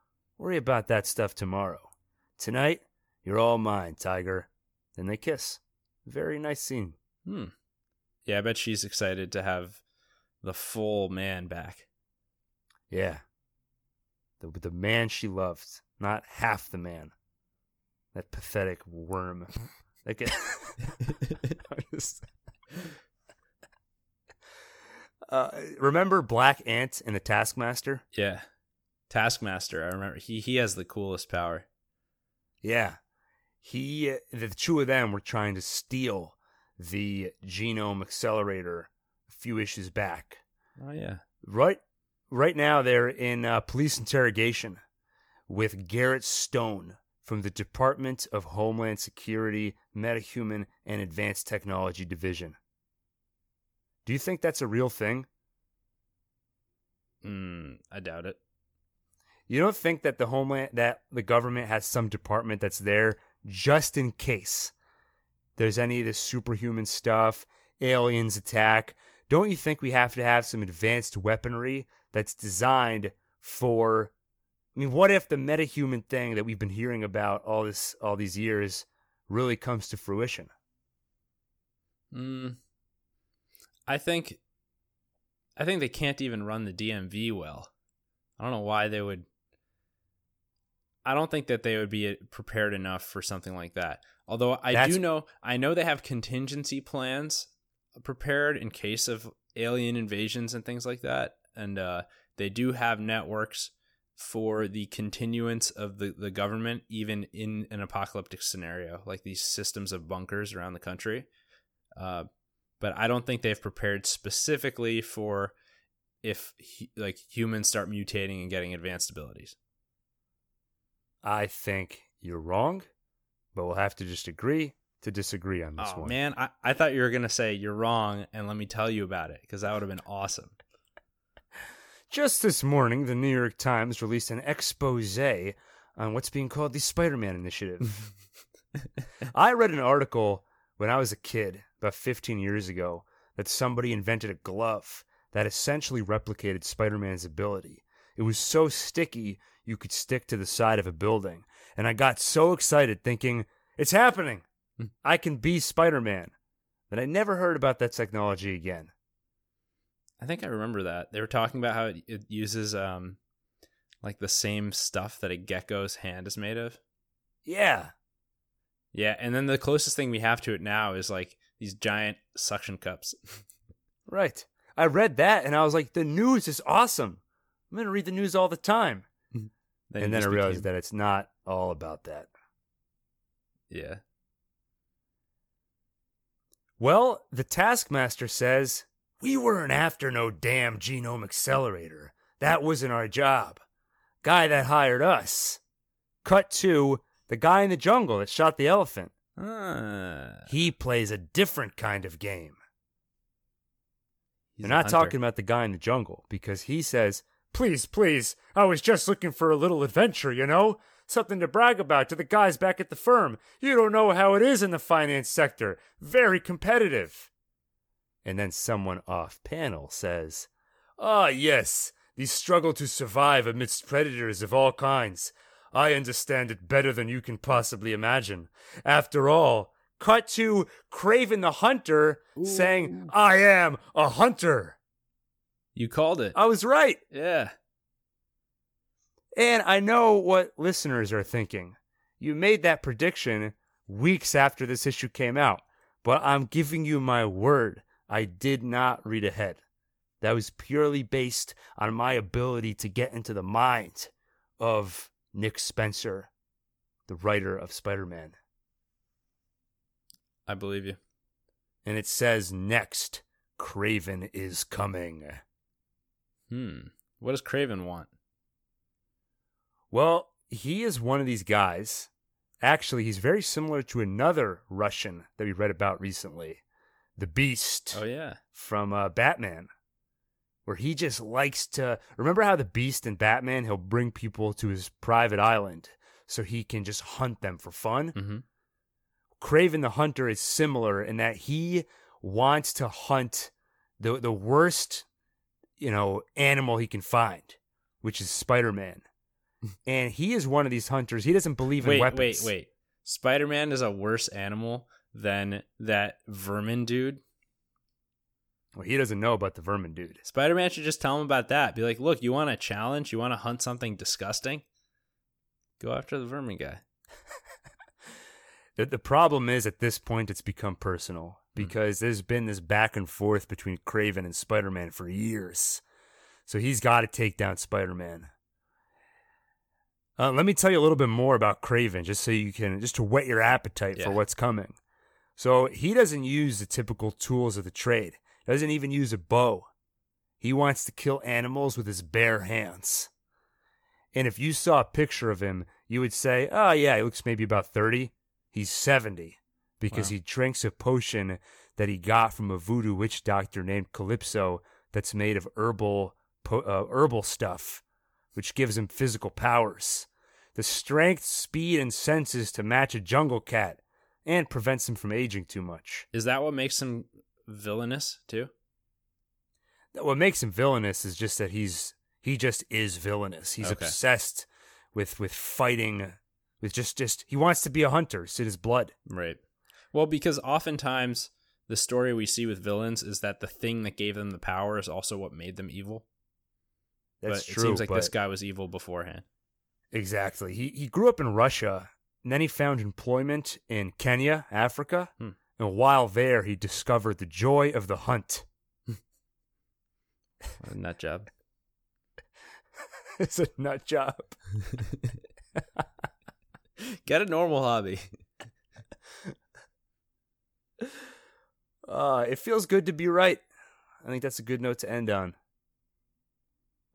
Speaker 1: Worry about that stuff tomorrow. Tonight, you're all mine, Tiger. Then they kiss. Very nice scene.
Speaker 2: Hmm. Yeah, I bet she's excited to have the full man back.
Speaker 1: Yeah. The, the man she loved, not half the man. That pathetic worm. That guy- [laughs] just- [laughs] uh, remember Black Ant and the Taskmaster?
Speaker 2: Yeah. Taskmaster, I remember he he has the coolest power.
Speaker 1: Yeah. He, the two of them were trying to steal the genome accelerator a few issues back.
Speaker 2: Oh yeah.
Speaker 1: Right, right now they're in uh, police interrogation with Garrett Stone, from the Department of Homeland Security, Metahuman, and Advanced Technology Division. Do you think that's a real thing?
Speaker 2: Mm, I doubt it.
Speaker 1: You don't think that the homeland that the government has some department that's there just in case there's any of this superhuman stuff, aliens attack. Don't you think we have to have some advanced weaponry that's designed for I mean, what if the metahuman thing that we've been hearing about all this all these years really comes to fruition?
Speaker 2: Mm, I think I think they can't even run the DMV well. I don't know why they would I don't think that they would be prepared enough for something like that. Although I That's... do know I know they have contingency plans prepared in case of alien invasions and things like that. And uh, they do have networks for the continuance of the, the government even in an apocalyptic scenario like these systems of bunkers around the country. Uh, but i don't think they've prepared specifically for if like humans start mutating and getting advanced abilities
Speaker 1: i think you're wrong but we'll have to just agree to disagree on this
Speaker 2: oh,
Speaker 1: one
Speaker 2: man I, I thought you were going to say you're wrong and let me tell you about it because that would have been awesome
Speaker 1: just this morning, the New York Times released an expose on what's being called the Spider Man Initiative. [laughs] I read an article when I was a kid, about 15 years ago, that somebody invented a glove that essentially replicated Spider Man's ability. It was so sticky, you could stick to the side of a building. And I got so excited thinking, it's happening! I can be Spider Man. That I never heard about that technology again.
Speaker 2: I think I remember that. They were talking about how it, it uses um like the same stuff that a gecko's hand is made of.
Speaker 1: Yeah.
Speaker 2: Yeah, and then the closest thing we have to it now is like these giant suction cups. [laughs]
Speaker 1: right. I read that and I was like, the news is awesome. I'm going to read the news all the time. then and then I realized became... that it's not all about that.
Speaker 2: Yeah.
Speaker 1: Well, the Taskmaster says we weren't after no damn genome accelerator. That wasn't our job. Guy that hired us. Cut to the guy in the jungle that shot the elephant.
Speaker 2: Uh.
Speaker 1: He plays a different kind of game. He's They're not talking about the guy in the jungle because he says, Please, please, I was just looking for a little adventure, you know? Something to brag about to the guys back at the firm. You don't know how it is in the finance sector. Very competitive. And then someone off panel says, Ah, yes, the struggle to survive amidst predators of all kinds. I understand it better than you can possibly imagine. After all, cut to Kraven the Hunter Ooh. saying, I am a hunter.
Speaker 2: You called it.
Speaker 1: I was right.
Speaker 2: Yeah.
Speaker 1: And I know what listeners are thinking. You made that prediction weeks after this issue came out, but I'm giving you my word I did not read ahead. That was purely based on my ability to get into the mind of Nick Spencer, the writer of Spider Man.
Speaker 2: I believe you.
Speaker 1: And it says next, Kraven is coming.
Speaker 2: Hmm. What does Kraven want?
Speaker 1: Well, he is one of these guys. Actually, he's very similar to another Russian that we read about recently the Beast.
Speaker 2: Oh yeah,
Speaker 1: from uh, Batman, where he just likes to remember how the Beast in Batman he'll bring people to his private island so he can just hunt them for fun.
Speaker 2: Mm-hmm.
Speaker 1: Kraven the Hunter is similar in that he wants to hunt the the worst, you know, animal he can find, which is Spider Man. and he is one of these hunters. He doesn't believe in
Speaker 2: wait,
Speaker 1: weapons.
Speaker 2: Wait, wait, Spider Man is a worse animal than that vermin dude.
Speaker 1: Well, he doesn't know about the vermin dude.
Speaker 2: Spider Man should just tell him about that. Be like, look, you want a challenge? You want to hunt something disgusting? Go after the vermin guy. [laughs]
Speaker 1: the, the problem is at this point it's become personal hmm. Because mm. there's been this back and forth between Kraven and Spider Man for years. So he's got to take down Spider Man. Uh, let me tell you a little bit more about Kraven, just so you can, just to whet your appetite yeah. for what's coming. So he doesn't use the typical tools of the trade. Doesn't even use a bow. He wants to kill animals with his bare hands. And if you saw a picture of him, you would say, oh, yeah, he looks maybe about 30. He's 70 because
Speaker 2: Wow.
Speaker 1: he drinks a potion that he got from a voodoo witch doctor named Calypso that's made of herbal, po- uh, herbal stuff, which gives him physical powers. The strength, speed, and senses to match a jungle cat and prevents him from aging too much.
Speaker 2: Is that what makes him villainous too?
Speaker 1: what makes him villainous is just that he's he just is villainous. He's
Speaker 2: Okay.
Speaker 1: obsessed with with fighting, with just just he wants to be a hunter. It's in his blood.
Speaker 2: Right. Well, because oftentimes the story we see with villains is that the thing that gave them the power is also what made them evil.
Speaker 1: That's
Speaker 2: but
Speaker 1: true.
Speaker 2: It seems like
Speaker 1: but
Speaker 2: this guy was evil beforehand.
Speaker 1: exactly. He he grew up in Russia, and then he found employment in Kenya, Africa.
Speaker 2: Hmm.
Speaker 1: And while there, he discovered the joy of the hunt.
Speaker 2: A nut job. [laughs]
Speaker 1: it's a nut job. [laughs]
Speaker 2: Get a normal hobby. [laughs]
Speaker 1: Uh, it feels good to be right. I think that's a good note to end on.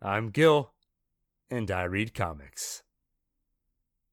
Speaker 1: I'm Gil, and I read comics.